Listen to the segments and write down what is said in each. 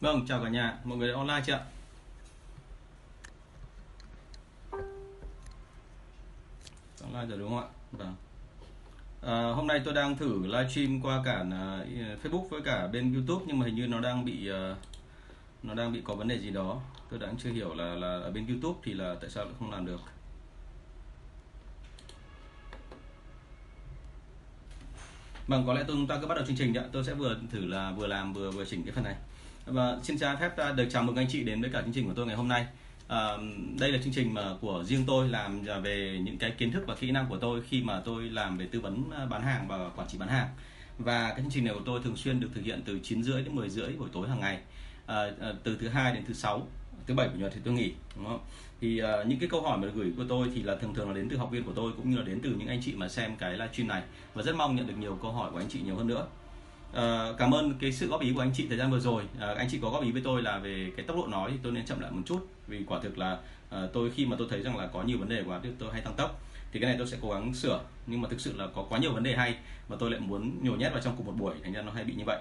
Vâng, chào cả nhà, mọi người online chưa ạ? Online rồi đúng không ạ? Vâng. À, hôm nay tôi đang thử livestream qua cả uh, Facebook với cả bên YouTube nhưng mà hình như nó đang bị uh, nó đang bị có vấn đề gì đó. Tôi đang chưa hiểu là là ở bên YouTube thì là tại sao lại không làm được. Vâng, có lẽ tôi chúng ta cứ bắt đầu chương trình ạ. Tôi sẽ vừa thử là vừa làm vừa vừa chỉnh cái phần này. Và xin chào phép được chào mừng anh chị đến với cả chương trình của tôi ngày hôm nay. À, đây là chương trình mà của riêng tôi làm về những cái kiến thức và kỹ năng của tôi khi mà tôi làm về tư vấn ờ, bán hàng và quản trị bán hàng. Và cái chương trình này của tôi thường xuyên được thực hiện từ 9 rưỡi đến 10 rưỡi buổi tối hàng ngày. À, từ thứ hai đến thứ sáu thứ bảy chủ nhật thì tôi nghỉ đúng không thì uh, những cái câu hỏi mà gửi của tôi thì là thường thường là đến từ học viên của tôi cũng như là đến từ những anh chị mà xem cái livestream này và rất mong nhận được nhiều câu hỏi của anh chị nhiều hơn nữa uh, cảm ơn cái sự góp ý của anh chị thời gian vừa rồi. Uh, anh chị có góp ý với tôi là về cái tốc độ nói thì tôi nên chậm lại một chút. Vì quả thực là uh, tôi khi mà tôi thấy rằng là có nhiều vấn đề quá thì tôi hay tăng tốc. Thì cái này tôi sẽ cố gắng sửa. Nhưng mà thực sự là có quá nhiều vấn đề hay mà tôi lại muốn nhồi nhét vào trong cùng một buổi thành ra nó hay bị như vậy.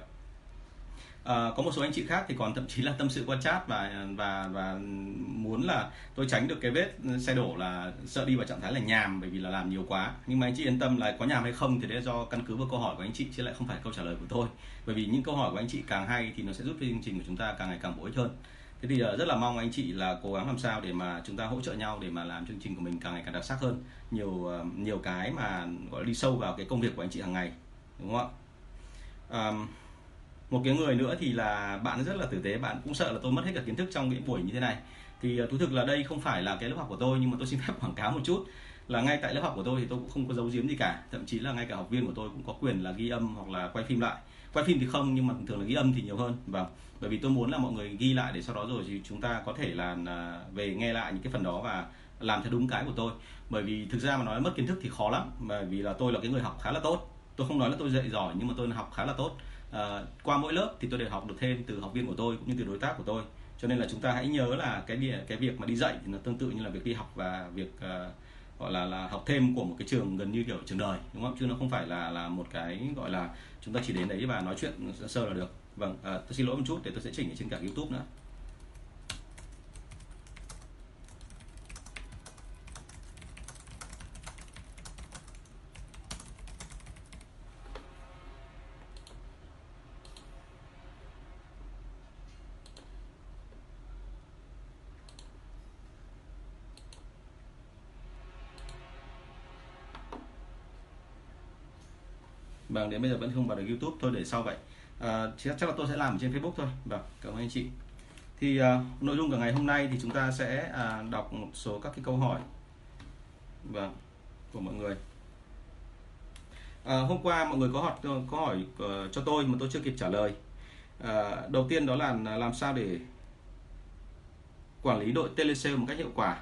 À, có một số anh chị khác thì còn thậm chí là tâm sự qua chat và và và muốn là tôi tránh được cái vết xe đổ là sợ đi vào trạng thái là nhàm bởi vì là làm nhiều quá. Nhưng mà anh chị yên tâm là có nhàm hay không thì đấy do căn cứ vào câu hỏi của anh chị chứ lại không phải câu trả lời của tôi. Bởi vì những câu hỏi của anh chị càng hay thì nó sẽ giúp cho chương trình của chúng ta càng ngày càng bổ ích hơn. Thế thì ờ, rất là mong anh chị là cố gắng làm sao để mà chúng ta hỗ trợ nhau để mà làm chương trình của mình càng ngày càng đặc sắc hơn. Nhiều ờ, nhiều cái mà gọi là đi sâu vào cái công việc của anh chị hàng ngày. Đúng không ạ? Um, một cái người nữa thì là bạn rất là tử tế, bạn cũng sợ là tôi mất hết cả kiến thức trong cái buổi như thế này. Thì ờ, thú thực là đây không phải là cái lớp học của tôi, nhưng mà tôi xin phép quảng cáo một chút. Là ngay tại lớp học của tôi thì tôi cũng không có giấu giếm gì cả. Thậm chí là ngay cả học viên của tôi cũng có quyền là ghi âm hoặc là quay phim lại. Quay phim thì không, nhưng mà thường là ghi âm thì nhiều hơn. Và bởi vì tôi muốn là mọi người ghi lại để sau đó rồi thì chúng ta có thể là à, về nghe lại những cái phần đó và làm theo đúng cái của tôi. Bởi vì thực ra mà nói mất kiến thức thì khó lắm. Bởi vì là tôi là cái người học khá là tốt. Tôi không nói là tôi dạy giỏi, nhưng mà tôi học khá là tốt à, qua mỗi lớp thì tôi đều học được thêm từ học viên của tôi cũng như từ đối tác của tôi. Cho nên là chúng ta hãy nhớ là cái địa, cái việc mà đi dạy thì nó tương tự như là việc đi học và việc uh, gọi là là học thêm của một cái trường gần như kiểu trường đời đúng không? Chứ nó không phải là là một cái gọi là chúng ta chỉ đến đấy và nói chuyện sơ là được. Vâng uh, tôi xin lỗi một chút để tôi sẽ chỉnh ở trên cả youtube nữa. Vâng đến bây giờ vẫn không vào được youtube thôi để sau vậy. À, chắc là tôi sẽ làm trên facebook thôi. Vâng cảm ơn anh chị. Thì à, nội dung của ngày hôm nay thì chúng ta sẽ à, đọc một số các cái câu hỏi vâng của mọi người. À, hôm qua mọi người có hỏi có hỏi uh, cho tôi mà tôi chưa kịp trả lời. À, đầu tiên đó là làm sao để quản lý đội telesale một cách hiệu quả?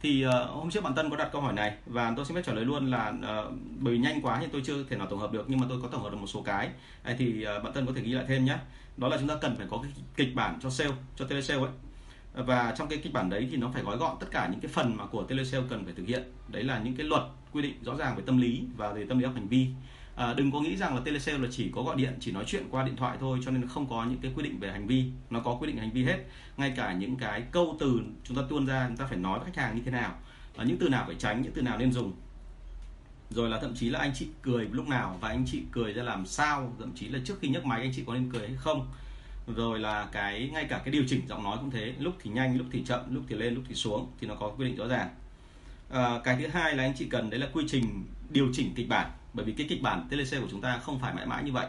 Thì uh, hôm trước bạn Tân có đặt câu hỏi này và tôi xin phép trả lời luôn là uh, bởi vì nhanh quá thì tôi chưa thể nào tổng hợp được nhưng mà tôi có tổng hợp được một số cái. À, thì uh, bạn Tân có thể ghi lại thêm nhé đó là chúng ta cần phải có cái kịch bản cho sale cho telesale ấy. Và trong cái kịch bản đấy thì nó phải gói gọn tất cả những cái phần mà của telesale cần phải thực hiện. Đấy là những cái luật quy định rõ ràng về tâm lý và về tâm lý học hành vi à, đừng có nghĩ rằng là telesale là chỉ có gọi điện chỉ nói chuyện qua điện thoại thôi cho nên không có những cái quy định về hành vi. Nó có quy định hành vi hết. Ngay cả những cái câu từ chúng ta tuôn ra chúng ta phải nói với khách hàng như thế nào. À, những từ nào phải tránh những từ nào nên dùng. Rồi là thậm chí là anh chị cười lúc nào và anh chị cười ra làm sao thậm chí là trước khi nhấc máy anh chị có nên cười hay không. Rồi là cái ngay cả cái điều chỉnh giọng nói cũng thế. Lúc thì nhanh lúc thì chậm lúc thì lên lúc thì xuống thì nó có quy định rõ ràng. À, cái thứ hai là anh chị cần đấy là quy trình điều chỉnh kịch bản bởi vì cái kịch bản TLC của chúng ta không phải mãi mãi như vậy.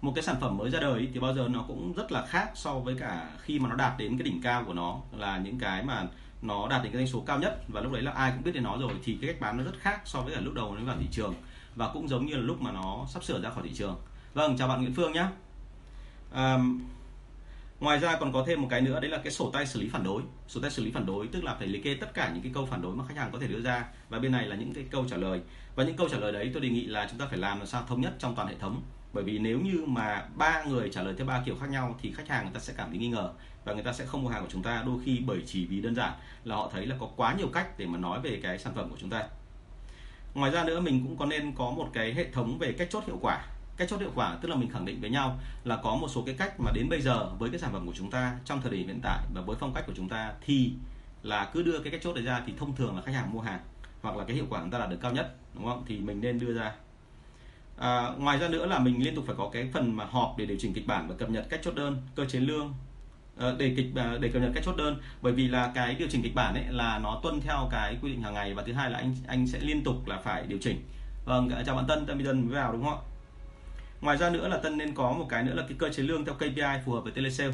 Một cái sản phẩm mới ra đời thì bao giờ nó cũng rất là khác so với cả khi mà nó đạt đến cái đỉnh cao của nó là những cái mà nó đạt đến cái doanh số cao nhất và lúc đấy là ai cũng biết đến nó rồi thì cái cách bán nó rất khác so với cả lúc đầu nó vào thị trường và cũng giống như là lúc mà nó sắp sửa ra khỏi thị trường. Vâng chào bạn Nguyễn Phương nhé um, ngoài ra còn có thêm một cái nữa, đấy là cái sổ tay xử lý phản đối. Sổ tay xử lý phản đối tức là phải liệt kê tất cả những cái câu phản đối mà khách hàng có thể đưa ra. Và bên này là những cái câu trả lời. Và những câu trả lời đấy tôi đề nghị là chúng ta phải làm làm sao thống nhất trong toàn hệ thống. Bởi vì nếu như mà ba người trả lời theo ba kiểu khác nhau thì khách hàng người ta sẽ cảm thấy nghi ngờ và người ta sẽ không mua hàng của chúng ta. Đôi khi bởi chỉ vì đơn giản là họ thấy là có quá nhiều cách để mà nói về cái sản phẩm của chúng ta. Ngoài ra nữa mình cũng có nên có một cái hệ thống về cách chốt hiệu quả cách chốt hiệu quả tức là mình khẳng định với nhau là có một số cái cách mà đến bây giờ với cái sản phẩm của chúng ta trong thời điểm hiện tại và với phong cách của chúng ta thì là cứ đưa cái cách chốt đấy ra thì thông thường là khách hàng mua hàng hoặc là cái hiệu quả chúng ta là được cao nhất đúng không? Thì mình nên đưa ra. À, ngoài ra nữa là mình liên tục phải có cái phần mà họp để điều chỉnh kịch bản và cập nhật cách chốt đơn cơ chế lương ờ, để kịch ờ, để cập nhật cách chốt đơn. Bởi vì là cái điều chỉnh kịch bản ấy là nó tuân theo cái quy định hàng ngày và thứ hai là anh anh sẽ liên tục là phải điều chỉnh. Vâng chào bạn Tân Tân bây giờ mới vào đúng không ạ? Ngoài ra nữa là Tân nên có một cái nữa là cái cơ chế lương theo KPI phù hợp với telesale.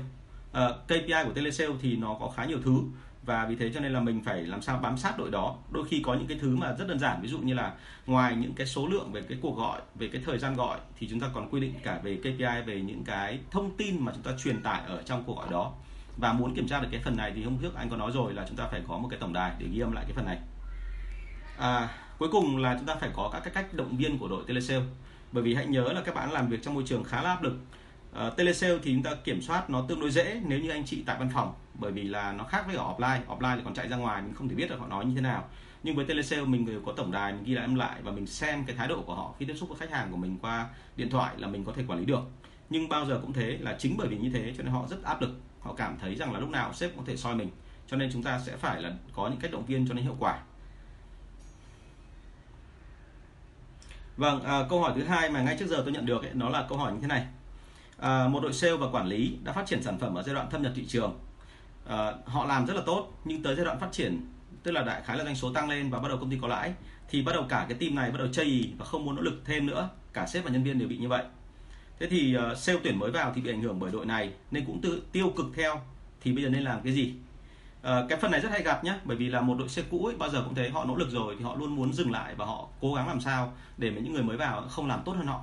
Ờ, uh, KPI của telesale thì nó có khá nhiều thứ và vì thế cho nên là mình phải làm sao bám sát đội đó. Đôi khi có những cái thứ mà rất đơn giản ví dụ như là ngoài những cái số lượng về cái cuộc gọi về cái thời gian gọi thì chúng ta còn quy định cả về KPI về những cái thông tin mà chúng ta truyền tải ở trong cuộc gọi đó. Và muốn kiểm tra được cái phần này thì hôm trước anh có nói rồi là chúng ta phải có một cái tổng đài để ghi âm lại cái phần này. À, cuối cùng là chúng ta phải có các cái cách động viên của đội telesale bởi vì hãy nhớ là các bạn làm việc trong môi trường khá là áp lực. Uh, telesale thì chúng ta kiểm soát nó tương đối dễ nếu như anh chị tại văn phòng bởi vì là nó khác với ở offline. Offline thì còn chạy ra ngoài mình không thể biết được họ nói như thế nào. Nhưng với telesale mình đều có tổng đài mình ghi lại em lại và mình xem cái thái độ của họ khi tiếp xúc với khách hàng của mình qua điện thoại là mình có thể quản lý được. Nhưng bao giờ cũng thế là chính bởi vì như thế cho nên họ rất áp lực. Họ cảm thấy rằng là lúc nào sếp có thể soi mình. Cho nên chúng ta sẽ phải là có những cách động viên cho nên hiệu quả. Vâng à, câu hỏi thứ hai mà ngay trước giờ tôi nhận được ấy, nó là câu hỏi như thế này. À, một đội sale và quản lý đã phát triển sản phẩm ở giai đoạn thâm nhập thị trường. À, họ làm rất là tốt nhưng tới giai đoạn phát triển tức là đại khái là doanh số tăng lên và bắt đầu công ty có lãi thì bắt đầu cả cái team này bắt đầu chây ý và không muốn nỗ lực thêm nữa. Cả sếp và nhân viên đều bị như vậy. Thế thì uh, sale tuyển mới vào thì bị ảnh hưởng bởi đội này nên cũng tự tiêu cực theo. Thì bây giờ nên làm cái gì? Ờ, cái phần này rất hay gặp nhé bởi vì là một đội xe cũ ấy, bao giờ cũng thấy họ nỗ lực rồi thì họ luôn muốn dừng lại và họ cố gắng làm sao để mà những người mới vào không làm tốt hơn họ.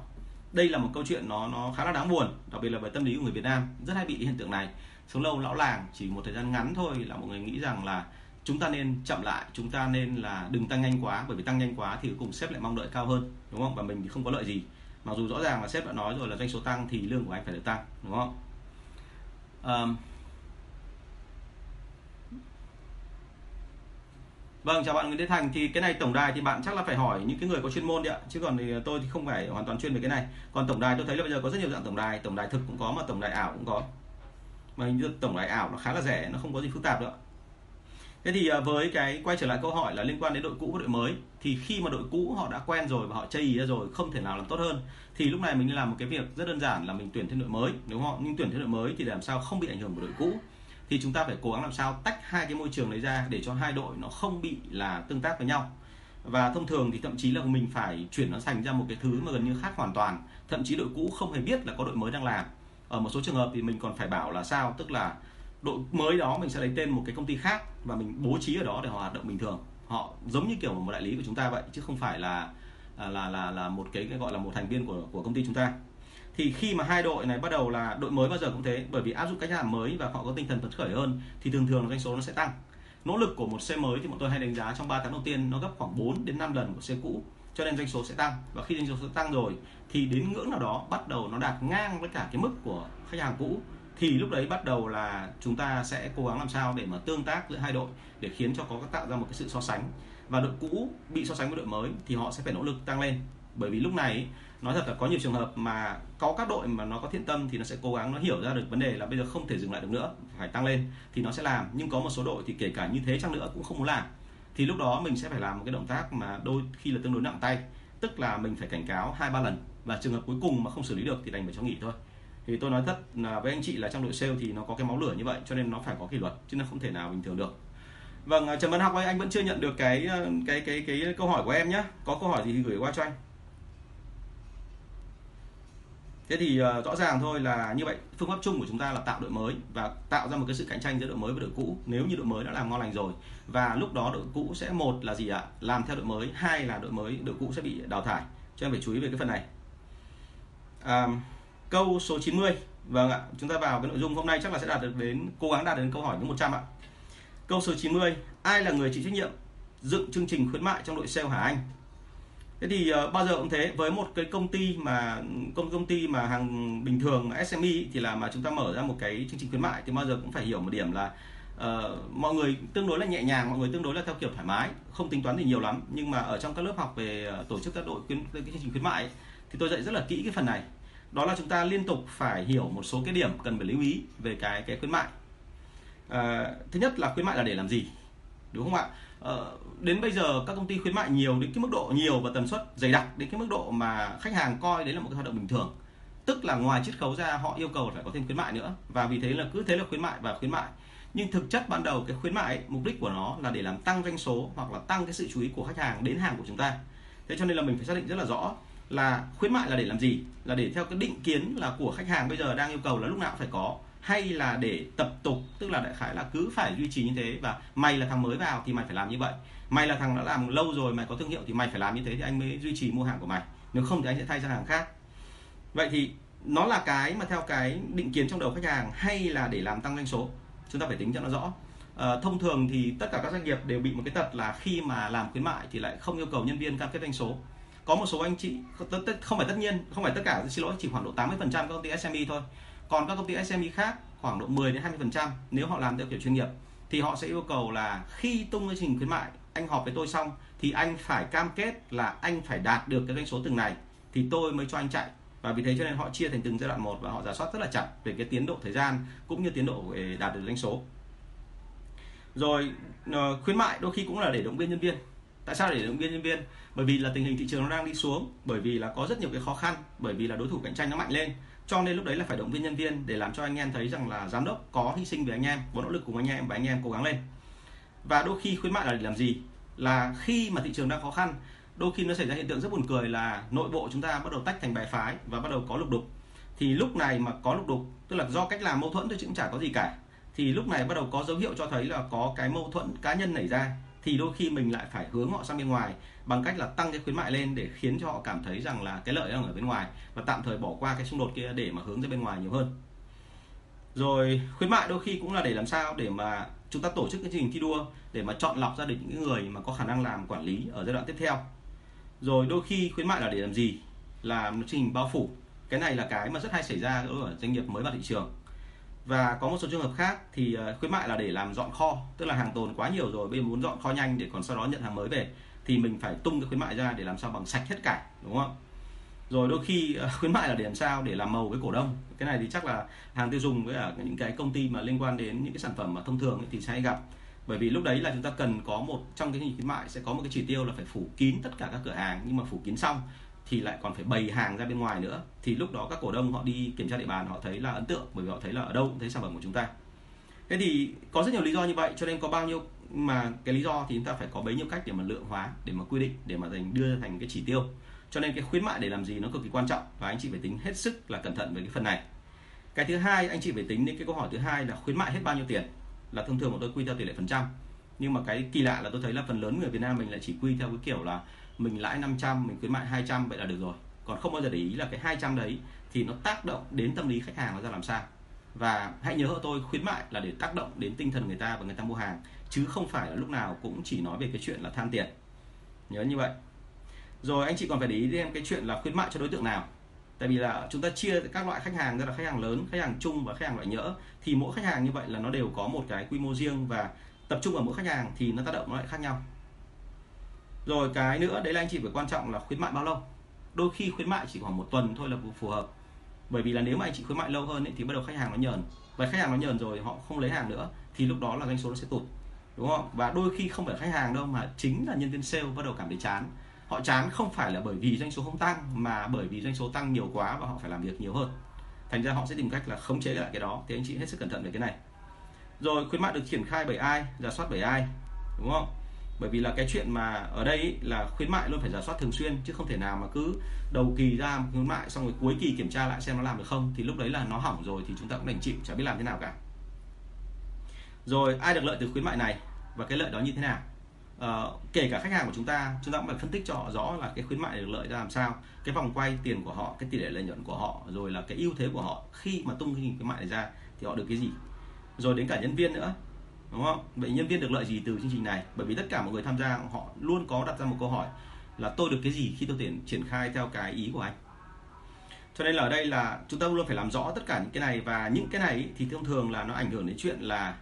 Đây là một câu chuyện nó nó khá là đáng buồn đặc biệt là về tâm lý của người Việt Nam. Rất hay bị hiện tượng này. Sống lâu lão làng chỉ một thời gian ngắn thôi là mọi người nghĩ rằng là chúng ta nên chậm lại chúng ta nên là đừng tăng nhanh quá bởi vì tăng nhanh quá thì cuối cùng sếp lại mong đợi cao hơn đúng không? Và mình thì không có lợi gì. Mặc dù rõ ràng là sếp đã nói rồi là doanh số tăng thì lương của anh phải được tăng đúng không? Um, Vâng, chào bạn Nguyễn Thế Thành. Thì cái này tổng đài thì bạn chắc là phải hỏi những cái người có chuyên môn đấy ạ. Chứ còn thì tôi thì không phải hoàn toàn chuyên về cái này. Còn tổng đài tôi thấy là bây giờ có rất nhiều dạng tổng đài, tổng đài thực cũng có mà tổng đài ảo cũng có. Mà hình như tổng đài ảo nó khá là rẻ, nó không có gì phức tạp nữa. Thế thì à, với cái quay trở lại câu hỏi là liên quan đến đội cũ và đội mới thì khi mà đội cũ họ đã quen rồi và họ chây ý ra rồi không thể nào làm tốt hơn thì lúc này mình làm một cái việc rất đơn giản là mình tuyển thêm đội mới đúng không? Nhưng tuyển thêm đội mới thì làm sao không bị ảnh hưởng của đội cũ thì chúng ta phải cố gắng làm sao tách hai cái môi trường đấy ra để cho hai đội nó không bị là tương tác với nhau. Và thông thường thì thậm chí là mình phải chuyển nó thành ra một cái thứ mà gần như khác hoàn toàn. Thậm chí đội cũ không hề biết là có đội mới đang làm. Ở một số trường hợp thì mình còn phải bảo là sao? Tức là đội mới đó mình sẽ lấy tên một cái công ty khác và mình bố trí ở đó để họ hoạt động bình thường. Họ giống như kiểu một đại lý của chúng ta vậy chứ không phải là à, là là là một cái, cái gọi là một thành viên của của công ty chúng ta thì khi mà hai đội này bắt đầu là đội mới bao giờ cũng thế, bởi vì áp dụng cách làm mới và họ có tinh thần phấn khởi hơn, thì thường thường doanh số nó sẽ tăng. Nỗ lực của một xe mới thì bọn tôi hay đánh giá trong 3 tháng đầu tiên nó gấp khoảng 4 đến 5 lần của xe cũ, cho nên doanh số sẽ tăng. Và khi doanh số sẽ tăng rồi, thì đến ngưỡng nào đó bắt đầu nó đạt ngang với cả cái mức của khách hàng cũ, thì lúc đấy bắt đầu là chúng ta sẽ cố gắng làm sao để mà tương tác giữa hai đội để khiến cho có tạo ra một cái sự so sánh. Và đội cũ bị so sánh với đội mới thì họ sẽ phải nỗ lực tăng lên. Bởi vì lúc này nói thật là có nhiều trường hợp mà có các đội mà nó có thiện tâm thì nó sẽ cố gắng nó hiểu ra được vấn đề là bây giờ không thể dừng lại được nữa phải tăng lên thì nó sẽ làm. Nhưng có một số đội thì kể cả như thế chăng nữa cũng không muốn làm. Thì lúc đó mình sẽ phải làm một cái động tác mà đôi khi là tương đối nặng tay tức là mình phải cảnh cáo hai ba lần và trường hợp cuối cùng mà không xử lý được thì đành phải cho nghỉ thôi. Thì tôi nói thật là với anh chị là trong đội sale thì nó có cái máu lửa như vậy cho nên nó phải có kỷ luật chứ nó không thể nào bình thường được. Vâng à, trần văn học ơi anh vẫn chưa nhận được cái ờ, cái cái cái, câu hỏi của em nhé có câu hỏi gì thì gửi qua cho anh thế thì uh, rõ ràng thôi là như vậy phương pháp chung của chúng ta là tạo đội mới và tạo ra một cái sự cạnh tranh giữa đội mới và đội cũ. Nếu như đội mới đã làm ngon lành rồi và lúc đó đội cũ sẽ một là gì ạ? Làm theo đội mới hai là đội mới đội cũ sẽ bị đào thải. Cho em phải chú ý về cái phần này. À, câu số 90 vâng ạ chúng ta vào cái nội dung hôm nay chắc là sẽ đạt được đến cố gắng đạt đến câu hỏi thứ 100 ạ. Câu số 90 ai là người chịu trách nhiệm dựng chương trình khuyến mại trong đội sale hả anh? Thế thì uh, bao giờ cũng thế với một cái công ty mà công công ty mà hàng bình thường SME thì là mà chúng ta mở ra một cái chương trình khuyến mại thì bao giờ cũng phải hiểu một điểm là uh, mọi người tương đối là nhẹ nhàng mọi người tương đối là theo kiểu thoải mái không tính toán gì nhiều lắm. Nhưng mà ở trong các lớp học về uh, tổ chức các đội khuyến cái chương trình khuyến mại ấy, thì tôi dạy rất là kỹ cái phần này. Đó là chúng ta liên tục phải hiểu một số cái điểm cần phải lưu ý về cái cái khuyến mại. Uh, thứ nhất là khuyến mại là để làm gì đúng không ạ? Ờ, đến bây giờ các công ty khuyến mại nhiều đến cái mức độ nhiều và tần suất dày đặc đến cái mức độ mà khách hàng coi đấy là một cái hoạt động bình thường. Tức là ngoài chiết khấu ra họ yêu cầu phải có thêm khuyến mại nữa. Và vì thế là cứ thế là khuyến mại và khuyến mại. Nhưng thực chất ban đầu cái khuyến mại, mục đích của nó là để làm tăng doanh số hoặc là tăng cái sự chú ý của khách hàng đến hàng của chúng ta. Thế cho nên là mình phải xác định rất là rõ là khuyến mại là để làm gì? Là để theo cái định kiến là của khách hàng bây giờ đang yêu cầu là lúc nào cũng phải có hay là để tập tục tức là đại khái là cứ phải duy trì như thế và mày là thằng mới vào thì mày phải làm như vậy. Mày là thằng đã làm lâu rồi mày có thương hiệu thì mày phải làm như thế thì anh mới duy trì mua hàng của mày. Nếu không thì anh sẽ thay sang hàng khác. Vậy thì nó là cái mà theo cái định kiến trong đầu khách hàng hay là để làm tăng doanh số? Chúng ta phải tính cho nó rõ. À, thông thường thì tất cả các doanh nghiệp đều bị một cái tật là khi mà làm khuyến mại thì lại không yêu cầu nhân viên cam kết doanh số. Có một số anh chị không phải tất nhiên không phải tất cả xin lỗi chỉ khoảng độ 80 phần trăm các công ty SME thôi còn các công ty SME khác, khoảng độ 10 đến 20 phần trăm, nếu họ làm theo kiểu chuyên nghiệp, thì họ sẽ yêu cầu là khi tung chương trình khuyến mại, anh họp với tôi xong, thì anh phải cam kết là anh phải đạt được cái doanh số từng này, thì tôi mới cho anh chạy. Và vì thế cho nên họ chia thành từng giai đoạn một và họ giả soát rất là chặt về cái tiến độ thời gian cũng như tiến độ để đạt được doanh số. Rồi ờ, khuyến mại đôi khi cũng là để động viên nhân viên. Tại sao để động viên nhân viên? Bởi vì là tình hình thị trường nó đang đi xuống, bởi vì là có rất nhiều cái khó khăn, bởi vì là đối thủ cạnh tranh nó mạnh lên cho nên lúc đấy là phải động viên nhân viên để làm cho anh em thấy rằng là giám đốc có hy sinh vì anh em, có nỗ lực cùng anh em và anh em cố gắng lên. Và đôi khi khuyến mại là để làm gì? Là khi mà thị trường đang khó khăn, đôi khi nó xảy ra hiện tượng rất buồn cười là nội bộ chúng ta bắt đầu tách thành bè phái và bắt đầu có lục đục. Thì lúc này mà có lục đục, tức là do cách làm mâu thuẫn thôi chứ cũng chả có gì cả, thì lúc này bắt đầu có dấu hiệu cho thấy là có cái mâu thuẫn cá nhân nảy ra thì đôi khi mình lại phải hướng họ sang bên ngoài bằng cách là tăng cái khuyến mại lên để khiến cho họ cảm thấy rằng là cái lợi đang ở bên ngoài và tạm thời bỏ qua cái xung đột kia để mà hướng ra bên ngoài nhiều hơn. Rồi, khuyến mại đôi khi cũng là để làm sao? Để mà chúng ta tổ chức cái chương trình thi đua, để mà chọn lọc ra được những người mà có khả năng làm quản lý ở giai đoạn tiếp theo. Rồi, đôi khi khuyến mại là để làm gì? Làm chương trình bao phủ. Cái này là cái mà rất hay xảy ra ở doanh nghiệp mới vào thị trường và có một số trường hợp khác thì ờ, khuyến mại là để làm dọn kho, tức là hàng tồn quá nhiều rồi, bây giờ muốn dọn kho nhanh để còn sau đó nhận hàng mới về, thì mình phải tung cái khuyến mại ra để làm sao bằng sạch hết cả, đúng không? Rồi đôi khi ờ, khuyến mại là để làm sao? Để làm màu với cổ đông. Cái này thì chắc là hàng tiêu dùng với cả những cái công ty mà liên quan đến những cái sản phẩm mà thông thường thì sẽ hay gặp. Bởi vì lúc đấy là chúng ta cần có một, trong cái khuyến mại sẽ có một cái chỉ tiêu là phải phủ kín tất cả các cửa hàng, nhưng mà phủ kín xong thì lại còn phải bày hàng ra bên ngoài nữa. Thì lúc đó các cổ đông họ đi kiểm tra địa bàn, họ thấy là ấn tượng, bởi vì họ thấy là ở đâu cũng thấy sản phẩm của chúng ta. Thế thì có rất nhiều lý do như vậy, cho nên có bao nhiêu mà cái lý do thì chúng ta phải có bấy nhiêu cách để mà lượng hóa, để mà quy định, để mà thành, đưa thành cái chỉ tiêu. Cho nên cái khuyến mại để làm gì nó cực kỳ quan trọng, và anh chị phải tính hết sức là cẩn thận về cái phần này. Cái thứ hai, anh chị phải tính đến cái câu hỏi thứ hai là khuyến mại hết bao nhiêu tiền, là thông thường bọn tôi quy theo tỷ lệ phần trăm. Nhưng mà cái kỳ lạ là tôi thấy là phần lớn người Việt Nam mình lại chỉ quy theo cái kiểu là mình lãi 500 mình khuyến mại 200 vậy là được rồi. Còn không bao giờ để ý là cái 200 đấy thì nó tác động đến tâm lý khách hàng nó ra làm sao. Và hãy nhớ hộ tôi, khuyến mại là để tác động đến tinh thần người ta và người ta mua hàng, chứ không phải là lúc nào cũng chỉ nói về cái chuyện là tham tiền. Nhớ như vậy. Rồi anh chị còn phải để ý thêm cái chuyện là khuyến mại cho đối tượng nào. Tại vì là chúng ta chia các loại khách hàng ra là khách hàng lớn, khách hàng chung và khách hàng loại nhỡ, thì mỗi khách hàng như vậy là nó đều có một cái quy mô riêng và tập trung vào mỗi khách hàng thì nó tác động nó lại khác nhau rồi cái nữa đấy là anh chị phải quan trọng là khuyến mại bao lâu. Đôi khi khuyến mại chỉ khoảng một tuần thôi là phù hợp. Bởi vì là nếu mà anh chị khuyến mại lâu hơn ấy, thì bắt đầu khách hàng nó nhờn. Và khách hàng nó nhờn rồi họ không lấy hàng nữa thì lúc đó là doanh số nó sẽ tụt. Đúng không? Và đôi khi không phải khách hàng đâu mà chính là nhân viên sale bắt đầu cảm thấy chán. Họ chán không phải là bởi vì doanh số không tăng mà bởi vì doanh số tăng nhiều quá và họ phải làm việc nhiều hơn. Thành ra họ sẽ tìm cách là khống chế lại cái đó. Thì anh chị hết sức cẩn thận về cái này. Rồi khuyến mại được triển khai bởi ai? Giả soát bởi ai? Đúng không? Bởi vì là cái chuyện mà ở đây ý, là khuyến mại luôn phải giả soát thường xuyên chứ không thể nào mà cứ đầu kỳ ra một khuyến mại xong rồi cuối kỳ kiểm tra lại xem nó làm được không thì lúc đấy là nó hỏng rồi thì chúng ta cũng đành chịu chả biết làm thế nào cả. Rồi ai được lợi từ khuyến mại này và cái lợi đó như thế nào? À, kể cả khách hàng của chúng ta chúng ta cũng phải phân tích cho họ rõ là cái khuyến mại được lợi ra làm sao cái vòng quay tiền của họ cái tỷ lệ lợi nhuận của họ rồi là cái ưu thế của họ. Khi mà tung cái khuyến mại này ra thì họ được cái gì? Rồi đến cả nhân viên nữa đúng không? Vậy nhân viên được lợi gì từ chương trình này? Bởi vì tất cả mọi người tham gia, họ luôn có đặt ra một câu hỏi là tôi được cái gì khi tôi triển triển khai theo cái ý của anh? Cho nên là ở đây là chúng ta luôn phải làm rõ tất cả những cái này và những cái này thì thông thường là nó ảnh hưởng đến chuyện là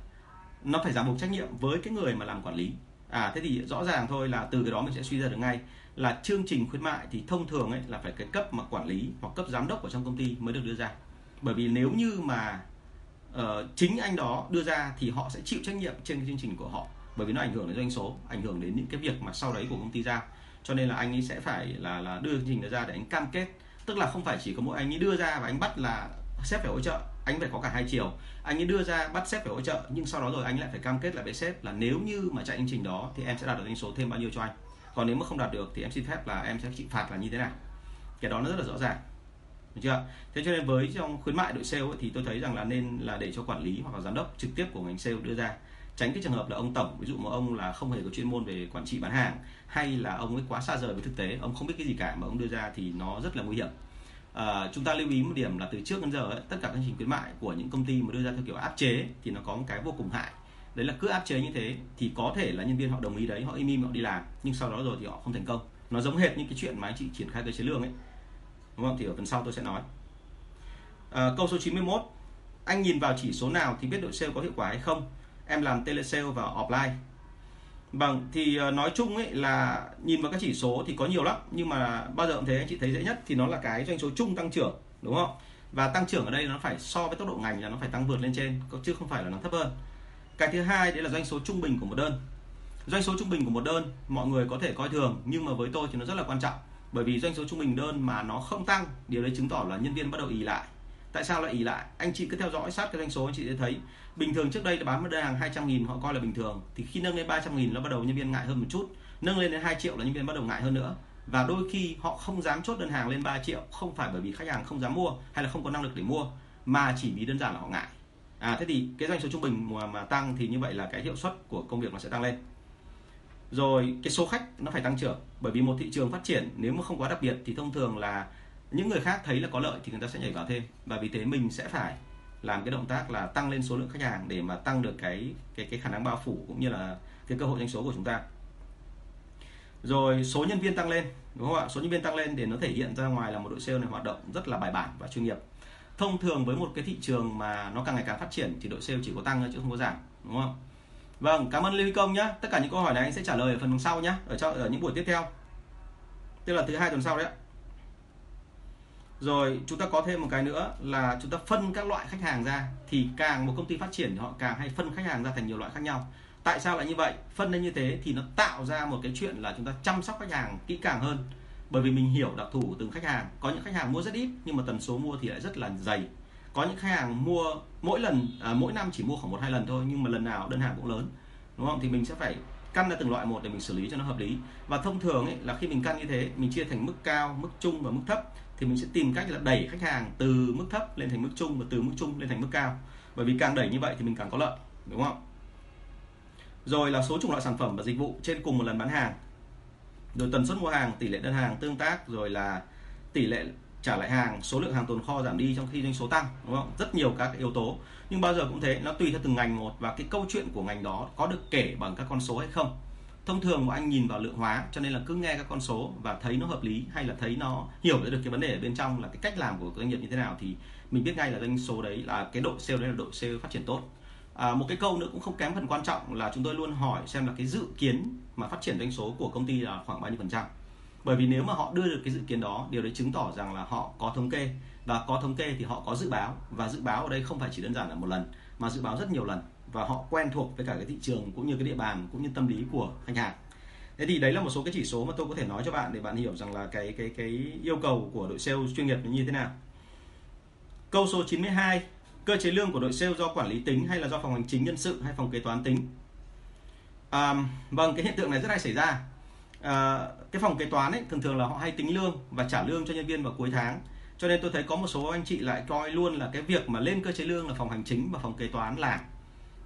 nó phải giảm buộc trách nhiệm với cái người mà làm quản lý. À thế thì rõ ràng thôi là từ cái đó mình sẽ suy ra được ngay là chương trình khuyến mại thì thông thường ấy là phải cái cấp mà quản lý hoặc cấp giám đốc ở trong công ty mới được đưa ra. Bởi vì nếu như mà uh, chính anh đó đưa ra thì họ sẽ chịu trách nhiệm trên cái chương trình của họ bởi vì nó ảnh hưởng đến doanh số ảnh hưởng đến những cái việc mà sau đấy của công ty ra. Cho nên là anh ấy sẽ phải là là đưa chương trình đó ra để anh cam kết. Tức là không phải chỉ có mỗi anh ấy đưa ra và anh bắt là sếp phải hỗ trợ anh phải có cả hai chiều. Anh ấy đưa ra bắt sếp phải hỗ trợ nhưng sau đó rồi anh lại phải cam kết lại với sếp là nếu như mà chạy chương trình đó thì em sẽ đạt được doanh số thêm bao nhiêu cho anh. Còn nếu mà không đạt được thì em xin phép là em sẽ chịu phạt là như thế nào. Cái đó nó rất là rõ ràng được chưa thế cho nên với trong khuyến mại đội sale ấy, thì tôi thấy rằng là nên là để cho quản lý hoặc là giám đốc trực tiếp của ngành sale đưa ra. Tránh cái trường hợp là ông tổng ví dụ mà ông là không hề có chuyên môn về quản trị bán hàng hay là ông ấy quá xa rời với thực tế ông không biết cái gì cả mà ông đưa ra thì nó rất là nguy hiểm. À, chúng ta lưu ý một điểm là từ trước đến giờ ấy, tất cả các chương trình khuyến mại của những công ty mà đưa ra theo kiểu áp chế thì nó có một cái vô cùng hại. Đấy là cứ áp chế như thế thì có thể là nhân viên họ đồng ý đấy họ im im họ đi làm nhưng sau đó rồi thì họ không thành công. Nó giống hệt như cái chuyện mà anh chị triển khai cơ chế lương ấy đúng không thì ở phần sau tôi sẽ nói à, câu số 91 anh nhìn vào chỉ số nào thì biết đội sale có hiệu quả hay không em làm tele sale và offline Vâng, thì ờ, nói chung ấy là nhìn vào các chỉ số thì có nhiều lắm nhưng mà bao giờ cũng thế anh chị thấy dễ nhất thì nó là cái doanh số chung tăng trưởng đúng không? Và tăng trưởng ở đây nó phải so với tốc độ ngành là nó phải tăng vượt lên trên chứ không phải là nó thấp hơn. Cái thứ hai đấy là doanh số trung bình của một đơn. Doanh số trung bình của một đơn mọi người có thể coi thường nhưng mà với tôi thì nó rất là quan trọng bởi vì doanh số trung bình đơn mà nó không tăng điều đấy chứng tỏ là nhân viên bắt đầu ì lại. Tại sao lại ỉ lại? Anh chị cứ theo dõi sát cái doanh số anh chị sẽ thấy. Bình thường trước đây là bán một đơn hàng 200 nghìn họ coi là bình thường. Thì khi nâng lên 300 nghìn nó bắt đầu nhân viên ngại hơn một chút. Nâng lên đến 2 triệu là nhân viên bắt đầu ngại hơn nữa. Và đôi khi họ không dám chốt đơn hàng lên 3 triệu không phải bởi vì khách hàng không dám mua hay là không có năng lực để mua mà chỉ vì đơn giản là họ ngại. À thế thì cái doanh số trung bình mà, mà tăng thì như vậy là cái hiệu suất của công việc nó sẽ tăng lên rồi cái số khách nó phải tăng trưởng, bởi vì một thị trường phát triển nếu mà không quá đặc biệt thì thông thường là những người khác thấy là có lợi thì người ta sẽ nhảy vào thêm. Và vì thế mình sẽ phải làm cái động tác là tăng lên số lượng khách hàng để mà tăng được cái cái cái khả năng bao phủ cũng như là cái cơ hội doanh số của chúng ta. Rồi số nhân viên tăng lên, đúng không ạ? Số nhân viên tăng lên để nó thể hiện ra ngoài là một đội sale này hoạt động rất là bài bản và chuyên nghiệp. Thông thường với một cái thị trường mà nó càng ngày càng phát triển thì đội sale chỉ có tăng thôi chứ không có giảm, đúng không vâng cảm ơn Lê Huy công nhé tất cả những câu hỏi này anh sẽ trả lời ở phần sau nhé ở cho, ở những buổi tiếp theo. Tức là thứ hai tuần sau đấy rồi, chúng ta có thêm một cái nữa là chúng ta phân các loại khách hàng ra, thì càng một công ty phát triển họ càng hay phân khách hàng ra thành nhiều loại khác nhau. Tại sao lại như vậy? Phân lên như thế thì nó tạo ra một cái chuyện là chúng ta chăm sóc khách hàng kỹ càng hơn. Bởi vì mình hiểu đặc thù của từng khách hàng. Có những khách hàng mua rất ít, nhưng mà tần số mua thì lại rất là dày có những khách hàng mua mỗi lần à, mỗi năm chỉ mua khoảng một hai lần thôi nhưng mà lần nào đơn hàng cũng lớn đúng không? Thì mình sẽ phải căn ra từng loại một để mình xử lý cho nó hợp lý. Và thông thường ấy, là khi mình căn như thế mình chia thành mức cao mức trung và mức thấp thì mình sẽ tìm cách là đẩy khách hàng từ mức thấp lên thành mức trung và từ mức trung lên thành mức cao. Bởi vì càng đẩy như vậy thì mình càng có lợi đúng không? Rồi là số chủng loại sản phẩm và dịch vụ trên cùng một lần bán hàng. Rồi tần suất mua hàng tỷ lệ đơn hàng tương tác rồi là tỷ lệ trả lại hàng số lượng hàng tồn kho giảm đi trong khi doanh số tăng đúng không? Rất nhiều các yếu tố. Nhưng bao giờ cũng thế nó tùy theo từng ngành một và cái câu chuyện của ngành đó có được kể bằng các con số hay không. Thông thường mà anh nhìn vào lượng hóa cho nên là cứ nghe các con số và thấy nó hợp lý hay là thấy nó hiểu được cái vấn đề ở bên trong là cái cách làm của doanh nghiệp như thế nào thì mình biết ngay là doanh số đấy là cái độ sale đấy là độ sale phát triển tốt. À, một cái câu nữa cũng không kém phần quan trọng là chúng tôi luôn hỏi xem là cái dự kiến mà phát triển doanh số của công ty là khoảng bao nhiêu phần trăm bởi vì nếu mà họ đưa được cái dự kiến đó điều đấy chứng tỏ rằng là họ có thống kê. Và có thống kê thì họ có dự báo. Và dự báo ở đây không phải chỉ đơn giản là một lần mà dự báo rất nhiều lần. Và họ quen thuộc với cả cái thị trường cũng như cái địa bàn cũng như tâm lý của khách hàng. Thế thì đấy là một số cái chỉ số mà tôi có thể nói cho bạn để bạn hiểu rằng là cái cái cái yêu cầu của đội sale chuyên nghiệp như thế nào. Câu số 92 cơ chế lương của đội sale do quản lý tính hay là do phòng hành chính nhân sự hay phòng kế toán tính? À, vâng cái hiện tượng này rất hay xảy ra à, cái phòng kế toán ấy thường thường là họ hay tính lương và trả lương cho nhân viên vào cuối tháng. Cho nên tôi thấy có một số anh chị lại coi luôn là cái việc mà lên cơ chế lương là phòng hành chính và phòng kế toán làm.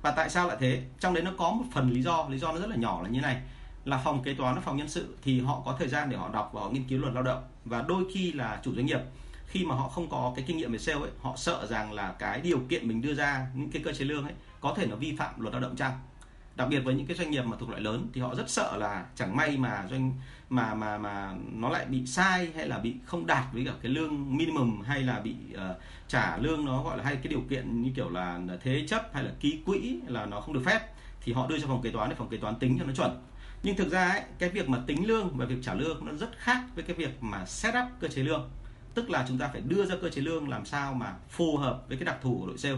Và tại sao lại thế? Trong đấy nó có một phần lý do lý do nó rất là nhỏ là như này. Là phòng kế toán và phòng nhân sự thì họ có thời gian để họ đọc và họ nghiên cứu luật lao động. Và đôi khi là chủ doanh nghiệp khi mà họ không có cái kinh nghiệm về sale ấy họ sợ rằng là cái điều kiện mình đưa ra những cái cơ chế lương ấy có thể nó vi phạm luật lao động chăng? Đặc biệt với những cái doanh nghiệp mà thuộc loại lớn thì họ rất sợ là chẳng may mà doanh mà mà mà nó lại bị sai hay là bị không đạt với cả cái lương minimum hay là bị uh, trả lương nó gọi là hay cái điều kiện như kiểu là thế chấp hay là ký quỹ là nó không được phép thì họ đưa cho phòng kế toán để phòng kế toán tính cho nó chuẩn. Nhưng thực ra ấy, cái việc mà tính lương và việc trả lương nó rất khác với cái việc mà set up cơ chế lương. Tức là chúng ta phải đưa ra cơ chế lương làm sao mà phù hợp với cái đặc thù của đội sale.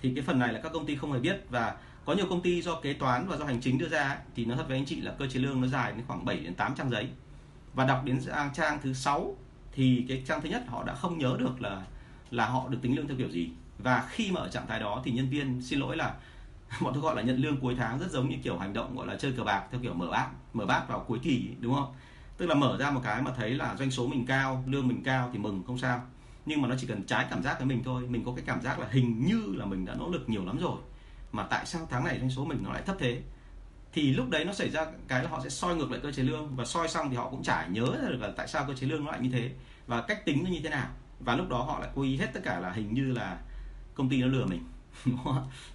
Thì cái phần này là các công ty không hề biết và có nhiều công ty do kế toán và do hành chính đưa ra ấy, thì nó thật với anh chị là cơ chế lương nó dài đến khoảng 7 đến 8 trang giấy. Và đọc đến trang thứ sáu thì cái trang thứ nhất họ đã không nhớ được là là họ được tính lương theo kiểu gì. Và khi mà ở trạng thái đó thì nhân viên xin lỗi là bọn tôi gọi là nhận lương cuối tháng rất giống như kiểu hành động gọi là chơi cờ bạc theo kiểu mở bát mở bát vào cuối kỳ đúng không? Tức là mở ra một cái mà thấy là doanh số mình cao lương mình cao thì mừng không sao. Nhưng mà nó chỉ cần trái cảm giác với mình thôi mình có cái cảm giác là hình như là mình đã nỗ lực nhiều lắm rồi mà tại sao tháng này doanh số mình nó lại thấp thế? Thì lúc đấy nó xảy ra cái là họ sẽ soi ngược lại cơ chế lương, và soi xong thì họ cũng chả nhớ được là tại sao cơ chế lương nó lại như thế, và cách tính nó như thế nào. Và lúc đó họ lại quy hết tất cả là hình như là công ty nó lừa mình.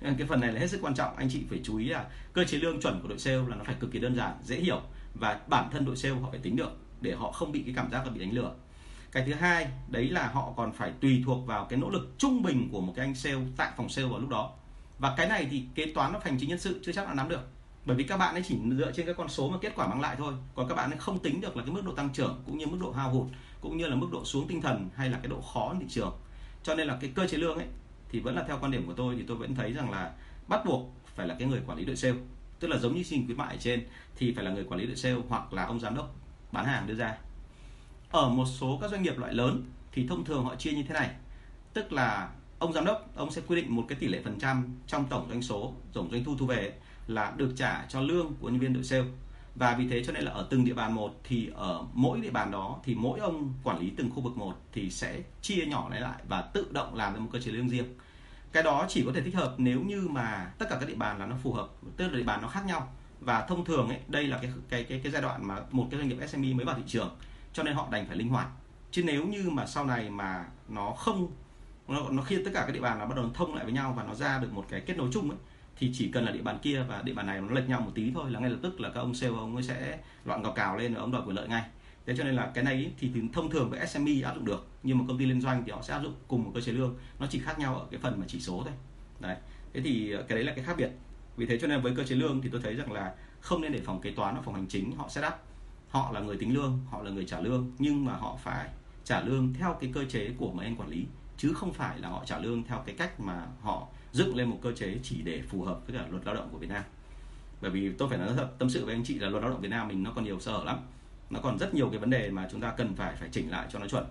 Cái phần này là hết sức quan trọng. Anh chị phải chú ý là cơ chế lương chuẩn của đội sale là nó phải cực kỳ đơn giản, dễ hiểu, và bản thân đội sale họ phải tính được để họ không bị cái cảm giác là bị đánh lừa. Cái thứ hai, đấy là họ còn phải tùy thuộc vào cái nỗ lực trung bình của một cái anh sale tại phòng sale vào lúc đó và cái này thì kế toán và hành chính nhân sự chưa chắc là nắm được. Bởi vì các bạn ấy chỉ dựa trên các con số mà kết quả mang lại thôi. Còn các bạn ấy không tính được là cái mức độ tăng trưởng cũng như mức độ hao hụt, cũng như là mức độ xuống tinh thần hay là cái độ khó thị trường. Cho nên là cái cơ chế lương ấy thì vẫn là theo quan điểm của tôi, thì tôi vẫn thấy rằng là bắt buộc phải là cái người quản lý đội sale. Tức là giống như xin khuyến mại ở trên thì phải là người quản lý đội sale hoặc là ông giám đốc bán hàng đưa ra. Ở một số các doanh nghiệp loại lớn thì thông thường họ chia như thế này. Tức là ông giám đốc, ông sẽ quy định một cái tỷ lệ phần trăm trong tổng doanh số, tổng doanh thu thu về là được trả cho lương của nhân viên đội sale. Và vì thế cho nên là ở từng địa bàn một thì ở mỗi địa bàn đó thì mỗi ông quản lý từng khu vực một thì sẽ chia nhỏ lại lại và tự động làm ra một cơ chế lương riêng. Cái đó chỉ có thể thích hợp nếu như mà tất cả các địa bàn là nó phù hợp, tức là địa bàn nó khác nhau. Và thông thường ấy, đây là cái cái cái cái giai đoạn mà một cái doanh nghiệp SME mới vào thị trường, cho nên họ đành phải linh hoạt. Chứ nếu như mà sau này mà nó không nó, nó khi tất cả các địa bàn nó bắt đầu thông lại với nhau và nó ra được một cái kết nối chung ấy thì chỉ cần là địa bàn kia và địa bàn này nó lệch nhau một tí thôi là ngay lập tức là các ông sale ông ấy sẽ loạn gào cào lên và ông đòi quyền lợi ngay. Thế cho nên là cái này thì thông thường với SME áp dụng được nhưng mà công ty liên doanh thì họ sẽ áp dụng cùng một cơ chế lương nó chỉ khác nhau ở cái phần mà chỉ số thôi. Đấy. Thế thì cái đấy là cái khác biệt. Vì thế cho nên với cơ chế lương thì tôi thấy rằng là không nên để phòng kế toán hoặc phòng hành chính họ set up họ là người tính lương họ là người trả lương nhưng mà họ phải trả lương theo cái cơ chế của mấy anh quản lý chứ không phải là họ trả lương theo cái cách mà họ dựng lên một cơ chế chỉ để phù hợp với cả luật lao động của Việt Nam. Bởi vì tôi phải nói thật tâm sự với anh chị là luật lao động Việt Nam mình nó còn nhiều sơ hở lắm. Nó còn rất nhiều cái vấn đề mà chúng ta cần phải phải chỉnh lại cho nó chuẩn.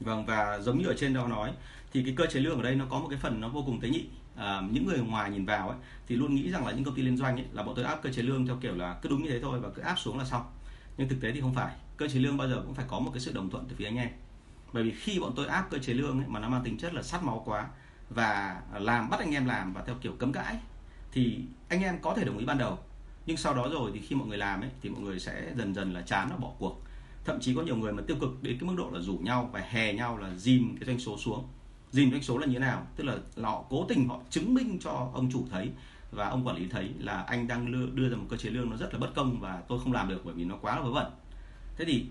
Vâng và giống như ở trên đó nói thì cái cơ chế lương ở đây nó có một cái phần nó vô cùng tế nhị. À, những người ngoài nhìn vào ấy, thì luôn nghĩ rằng là những công ty liên doanh ấy, là bọn tôi áp cơ chế lương theo kiểu là cứ đúng như thế thôi và cứ áp xuống là xong. Nhưng thực tế thì không phải cơ chế lương bao giờ cũng phải có một cái sự đồng thuận từ phía anh em. Bởi vì khi bọn tôi áp cơ chế lương ấy, mà nó mang tính chất là sát máu quá và làm bắt anh em làm và theo kiểu cấm cãi thì anh em có thể đồng ý ban đầu. Nhưng sau đó rồi thì khi mọi người làm ấy thì mọi người sẽ dần dần là chán và bỏ cuộc. Thậm chí có nhiều người mà tiêu cực đến cái mức độ là rủ nhau và hè nhau là dìm cái doanh số xuống. Dìm doanh số là như thế nào? Tức là, họ cố tình họ chứng minh cho ông chủ thấy và ông quản lý thấy là anh đang đưa ra một cơ chế lương nó rất là bất công và tôi không làm được bởi vì nó quá là vớ vẩn thế thì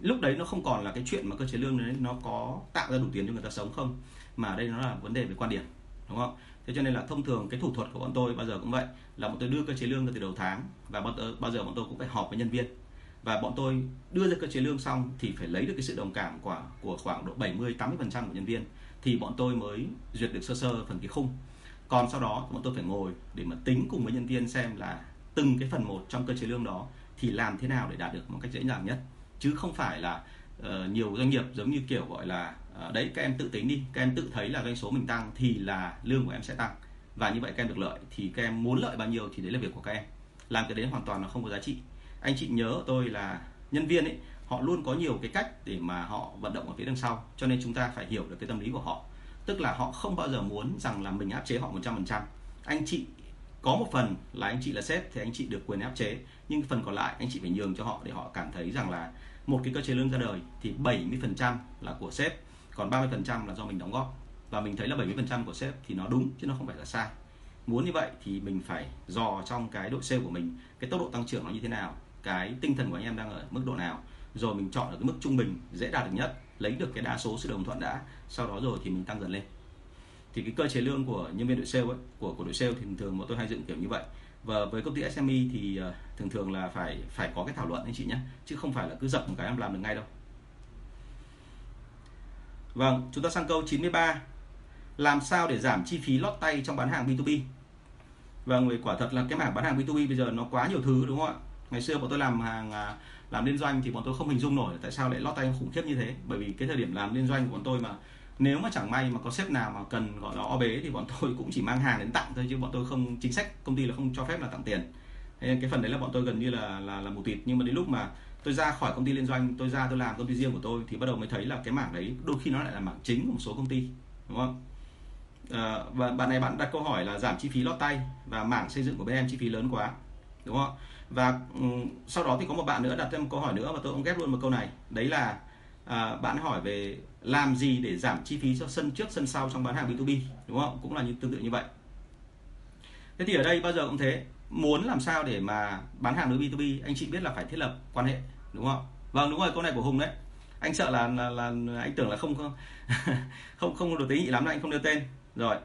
lúc đấy nó không còn là cái chuyện mà cơ chế lương đấy nó có tạo ra đủ tiền cho người ta sống không? Mà đây nó là vấn đề về quan điểm đúng không? Thế cho nên là thông thường cái thủ thuật của bọn tôi bao giờ cũng vậy là bọn tôi đưa cơ chế lương ra từ đầu tháng và bọn tôi, bao giờ bọn tôi cũng phải họp với nhân viên. Và bọn tôi đưa ra cơ chế lương xong thì phải lấy được cái sự đồng cảm của của khoảng độ 70 80 phần trăm của nhân viên thì bọn tôi mới duyệt được sơ sơ phần cái khung. Còn sau đó bọn tôi phải ngồi để mà tính cùng với nhân viên xem là từng cái phần một trong cơ chế lương đó thì làm thế nào để đạt được một cách dễ dàng nhất chứ không phải là uh, nhiều doanh nghiệp giống như kiểu gọi là uh, đấy các em tự tính đi các em tự thấy là doanh số mình tăng thì là lương của em sẽ tăng. Và như vậy các em được lợi thì các em muốn lợi bao nhiêu thì đấy là việc của các em. Làm cái đấy hoàn toàn là không có giá trị. Anh chị nhớ tôi là nhân viên ấy họ luôn có nhiều cái cách để mà họ vận động ở phía đằng sau cho nên chúng ta phải hiểu được cái tâm lý của họ. Tức là họ không bao giờ muốn rằng là mình áp chế họ 100% anh chị có một phần là anh chị là sếp thì anh chị được quyền áp chế. Nhưng phần còn lại anh chị phải nhường cho họ để họ cảm thấy rằng là một cái cơ chế lương ra đời thì 70% là của sếp còn 30% là do mình đóng góp. Và mình thấy là 70% của sếp thì nó đúng chứ nó không phải là sai. Muốn như vậy thì mình phải dò trong cái đội sale của mình cái tốc độ tăng trưởng nó như thế nào cái tinh thần của anh em đang ở mức độ nào. Rồi mình chọn được cái mức trung bình dễ đạt được nhất lấy được cái đa số sự đồng thuận đã sau đó rồi thì mình tăng dần lên. Thì cái cơ chế lương của nhân viên đội sale ấy, của của đội sale thì thường bọn tôi hay dựng kiểu như vậy và với công ty SME thì ờ, thường thường là phải phải có cái thảo luận anh chị nhé chứ không phải là cứ dập một cái em làm được ngay đâu. Vâng, chúng ta sang câu 93 làm sao để giảm chi phí lót tay trong bán hàng B2B Vâng, vì quả thật là cái mảng bán hàng B2B bây giờ nó quá nhiều thứ đúng không ạ? Ngày xưa bọn tôi làm hàng à, làm liên doanh thì bọn tôi không hình dung nổi tại sao lại lót tay khủng khiếp như thế. Bởi vì cái thời điểm làm liên doanh của bọn tôi mà nếu mà chẳng may mà có sếp nào mà cần gọi là o bế thì bọn tôi cũng chỉ mang hàng đến tặng thôi chứ bọn tôi không chính sách công ty là không cho phép là tặng tiền. Thế cái phần đấy là bọn tôi gần như là là là một tịt. Nhưng mà đến lúc mà tôi ra khỏi công ty liên doanh tôi ra tôi làm công ty riêng của tôi thì bắt đầu mới thấy là cái mảng đấy đôi khi nó lại là mảng chính của một số công ty đúng không? À, và bạn này bạn đặt câu hỏi là giảm chi phí lót tay và mảng xây dựng của bên em chi phí lớn quá đúng không? Và um, sau đó thì có một bạn nữa đặt thêm một câu hỏi nữa và tôi cũng ghép luôn một câu này. Đấy là à, bạn hỏi về làm gì để giảm chi phí cho sân trước sân sau trong bán hàng B2B đúng không? Cũng là như tương tự như vậy. Thế thì ở đây bao giờ cũng thế. Muốn làm sao để mà bán hàng đối B2B anh chị biết là phải thiết lập quan hệ đúng không? Vâng đúng rồi câu này của Hùng đấy. Anh sợ là là, là anh tưởng là không không không không được tế nhị lắm là anh không đưa tên. Rồi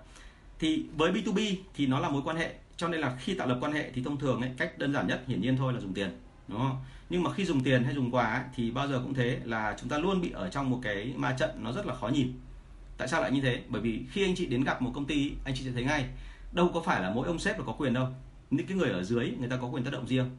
thì với B2B thì nó là mối quan hệ cho nên là khi tạo lập quan hệ thì thông thường ấy, cách đơn giản nhất hiển nhiên thôi là dùng tiền đúng không? Nhưng mà khi dùng tiền hay dùng quà ấy, thì bao giờ cũng thế là chúng ta luôn bị ở trong một cái ma trận nó rất là khó nhìn tại sao lại như thế? Bởi vì khi anh chị đến gặp một công ty anh chị sẽ thấy ngay đâu có phải là mỗi ông sếp là có quyền đâu. Những cái người ở dưới người ta có quyền tác động riêng.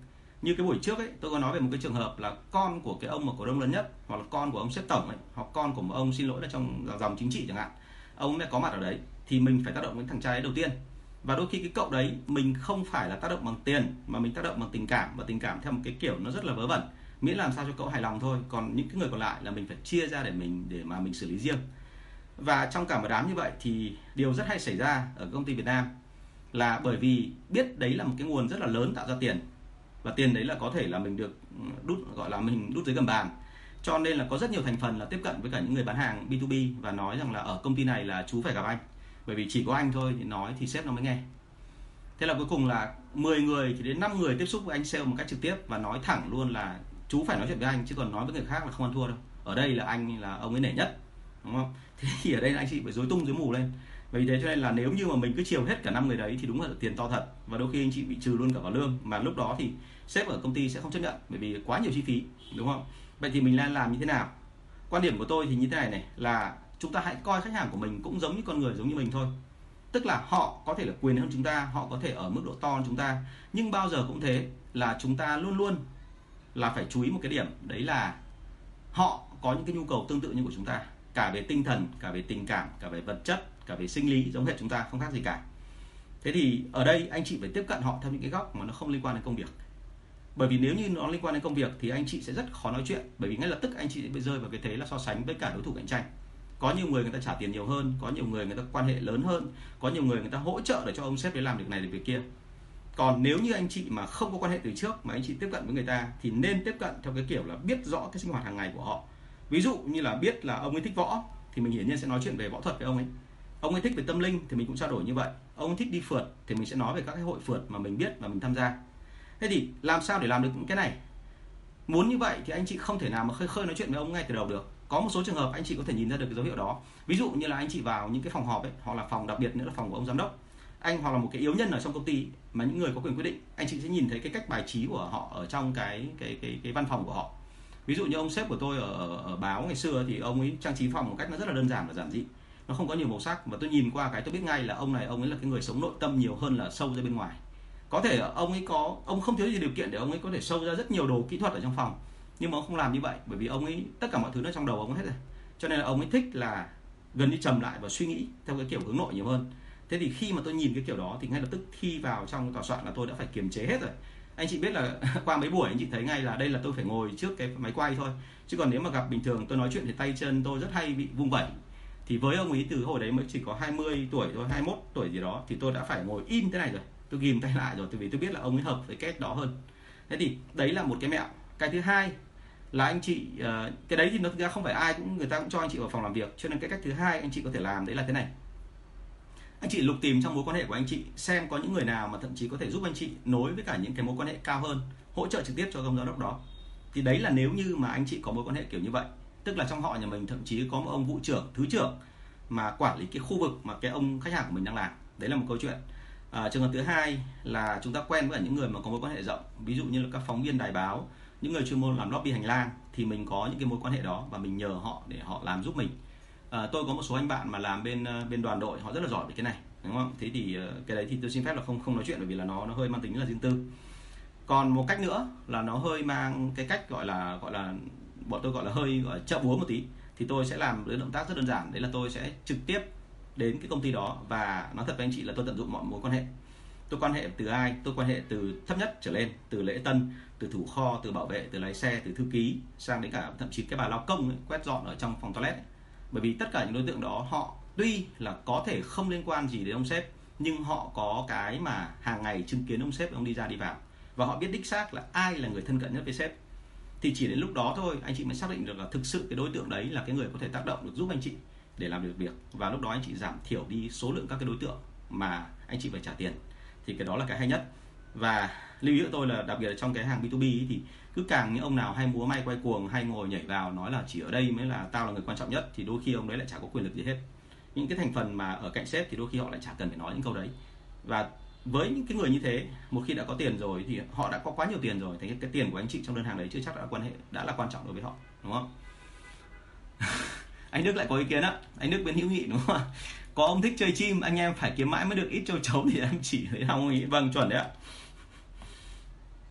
Như cái buổi trước ấy tôi có nói về một cái trường hợp là con của cái ông mà cổ đông lớn nhất hoặc là con của ông sếp tổng ấy hoặc con của một ông xin lỗi là trong dòng chính trị chẳng hạn. Ông ấy có mặt ở đấy thì mình phải tác động với thằng trai đầu tiên và đôi khi cái cậu đấy, mình không phải là tác động bằng tiền, mà mình tác động bằng tình cảm. Và tình cảm theo một cái kiểu nó rất là vớ vẩn. Miễn làm sao cho cậu hài lòng thôi. Còn những cái người còn lại là mình phải chia ra để mình, để mà mình xử lý riêng. Và trong cả một đám như vậy thì điều rất hay xảy ra ở công ty Việt Nam là bởi vì biết đấy là một cái nguồn rất là lớn tạo ra tiền. Và tiền đấy là có thể là mình được ừ, đút, gọi là mình đút dưới gầm bàn. Cho nên là có rất nhiều thành phần là tiếp cận với cả những người bán hàng B2B và nói rằng là ở công ty này là chú phải gặp anh bởi vì chỉ có anh thôi thì nói thì sếp nó mới nghe. Thế là cuối cùng là 10 người thì đến 5 người tiếp xúc với anh sale một cách trực tiếp và nói thẳng luôn là chú phải nói chuyện với anh, chứ còn nói với người khác là không ăn thua đâu. Ở đây là anh là ông ấy nể nhất, đúng không? Thế thì ở đây là anh chị phải dối tung dối mù lên. Vì thế cho nên là nếu như mà mình cứ chiều hết cả năm người đấy thì đúng là tiền to thật. Và đôi khi anh chị bị trừ luôn cả vào lương. Mà lúc đó thì sếp ở công ty sẽ không chấp nhận, bởi vì quá nhiều chi phí, đúng không? Vậy thì mình nên làm như thế nào? Quan điểm của tôi thì như thế này này, là chúng ta hãy coi khách hàng của mình cũng giống như con người, giống như mình thôi. Tức là họ có thể là quyền hơn chúng ta, họ có thể ở mức độ to hơn chúng ta. Nhưng bao giờ cũng thế là chúng ta luôn luôn là phải chú ý một cái điểm, đấy là họ có những cái nhu cầu tương tự như của chúng ta. Cả về tinh thần, cả về tình cảm, cả về vật chất, cả về sinh lý, giống hệt chúng ta, không khác gì cả. Thế thì ở đây anh chị phải tiếp cận họ theo những cái góc mà nó không liên quan đến công việc. Bởi vì nếu như nó liên quan đến công việc thì anh chị sẽ rất khó nói chuyện. Bởi vì ngay lập tức anh chị sẽ bị rơi vào cái thế là so sánh với cả đối thủ cạnh tranh có nhiều người người ta trả tiền nhiều hơn, có nhiều người người ta quan hệ lớn hơn, có nhiều người người ta hỗ trợ để cho ông sếp để làm việc này được việc kia. Còn nếu như anh chị mà không có quan hệ từ trước mà anh chị tiếp cận với người ta thì nên tiếp cận theo cái kiểu là biết rõ cái sinh hoạt hàng ngày của họ. Ví dụ như là biết là ông ấy thích võ thì mình hiển nhiên sẽ nói chuyện về võ thuật với ông ấy. Ông ấy thích về tâm linh thì mình cũng trao đổi như vậy. Ông ấy thích đi phượt thì mình sẽ nói về các cái hội phượt mà mình biết và mình tham gia. Thế thì làm sao để làm được những cái này? Muốn như vậy thì anh chị không thể nào mà khơi khơi nói chuyện với ông ngay từ đầu được có một số trường hợp anh chị có thể nhìn ra được cái dấu hiệu đó. Ví dụ như là anh chị vào những cái phòng họp ấy hoặc là phòng đặc biệt nữa là phòng của ông giám đốc. Anh hoặc là một cái yếu nhân ở trong công ty mà những người có quyền quyết định anh chị sẽ nhìn thấy cái cách bài trí của họ ở trong cái cái cái cái văn phòng của họ. Ví dụ như ông sếp của tôi ở, ở, ở báo ngày xưa thì ông ấy trang trí phòng một cách nó rất là đơn giản và giản dị. Nó không có nhiều màu sắc và tôi nhìn qua cái tôi biết ngay là ông này ông ấy là cái người sống nội tâm nhiều hơn là sâu ra bên ngoài. Có thể ông ấy có ông không thiếu gì điều kiện để ông ấy có thể sâu ra rất nhiều đồ kỹ thuật ở trong phòng nhưng mà ông không làm như vậy, bởi vì ông ấy, tất cả mọi thứ nó trong đầu ông hết rồi. Cho nên là ông ấy thích là gần như trầm lại và suy nghĩ theo cái kiểu hướng nội nhiều hơn. Thế thì khi mà tôi nhìn cái kiểu đó thì ngay lập tức khi vào trong tòa soạn là tôi đã phải kiềm chế hết rồi. Anh chị biết là qua mấy buổi anh chị thấy ngay là đây là tôi phải ngồi trước cái máy quay thôi. Chứ còn nếu mà gặp bình thường, tôi nói chuyện thì tay chân tôi rất hay bị vung vẩy. Thì với ông ấy từ hồi đấy mới chỉ có 20 tuổi thôi 21 tuổi gì đó, thì tôi đã phải ngồi im thế này rồi. Tôi ghim tay lại rồi vì tôi biết là ông ấy hợp với cách đó hơn. Thế thì đấy là một cái mẹo. Cái thứ hai là anh chị uh, cái đấy thì nó thực ra không phải ai cũng người ta cũng cho anh chị vào phòng làm việc. Cho nên cái cách thứ hai anh chị có thể làm đấy là thế này. Anh chị lục tìm trong mối quan hệ của anh chị xem có những người nào mà thậm chí có thể giúp anh chị nối với cả những cái mối quan hệ cao hơn hỗ trợ trực tiếp cho công giám đốc đó. Thì đấy là nếu như mà anh chị có mối quan hệ kiểu như vậy. Tức là trong họ nhà mình thậm chí có một ông vụ trưởng thứ trưởng mà quản lý cái khu vực mà cái ông khách hàng của mình đang làm. Đấy là một câu chuyện. À, trường hợp thứ hai là chúng ta quen với những người mà có mối quan hệ rộng. Ví dụ như là các phóng viên đài báo những người chuyên môn làm lobby hành lang thì mình có những cái mối quan hệ đó và mình nhờ họ để họ làm giúp mình. À, tôi có một số anh bạn mà làm bên ờ, bên đoàn đội họ rất là giỏi về cái này đúng không? Thế thì ờ, cái đấy thì tôi xin phép là không không nói chuyện bởi vì là nó nó hơi mang tính là riêng tư. Còn một cách nữa là nó hơi mang cái cách gọi là gọi là bọn tôi gọi là hơi gọi là chợ búa một tí thì tôi sẽ làm cái động tác rất đơn giản. Đấy là tôi sẽ trực tiếp đến cái công ty đó và nói thật với anh chị là tôi tận dụng mọi mối quan hệ. Tôi quan hệ từ ai? Tôi quan hệ từ thấp nhất trở lên từ lễ tân từ thủ kho từ bảo vệ từ lái xe từ thư ký sang đến cả thậm chí cái bà lao công ấy, quét dọn ở trong phòng toilet ấy. bởi vì tất cả những đối tượng đó họ tuy là có thể không liên quan gì đến ông sếp nhưng họ có cái mà hàng ngày chứng kiến ông sếp ông đi ra đi vào. Và họ biết đích xác là ai là người thân cận nhất với sếp. Thì chỉ đến lúc đó thôi anh chị mới xác định được là thực sự cái đối tượng đấy là cái người có thể tác động được giúp anh chị để làm được việc. Và lúc đó anh chị giảm thiểu đi số lượng các cái đối tượng mà anh chị phải trả tiền. Thì cái đó là cái hay nhất. Và lưu ý của tôi là đặc biệt là trong cái hàng B2B ấy thì cứ càng những ông nào hay múa may quay cuồng, hay ngồi nhảy vào nói là chỉ ở đây mới là tao là người quan trọng nhất, thì đôi khi ông đấy lại chả có quyền lực gì hết. Những cái thành phần mà ở cạnh sếp thì đôi khi họ lại chả cần phải nói những câu đấy. Và với những cái người như thế, một khi đã có tiền rồi thì họ đã có quá nhiều tiền rồi thì cái tiền của anh chị trong đơn hàng đấy chưa chắc đã quan hệ, đã là quan trọng đối với họ, đúng không? Anh Đức lại có ý kiến á. Anh Đức bên hữu nghị, đúng không có ông thích chơi chim, anh em phải kiếm mãi mới được ít châu chấu thì em chỉ thấy không ý vâng chuẩn đấy ạ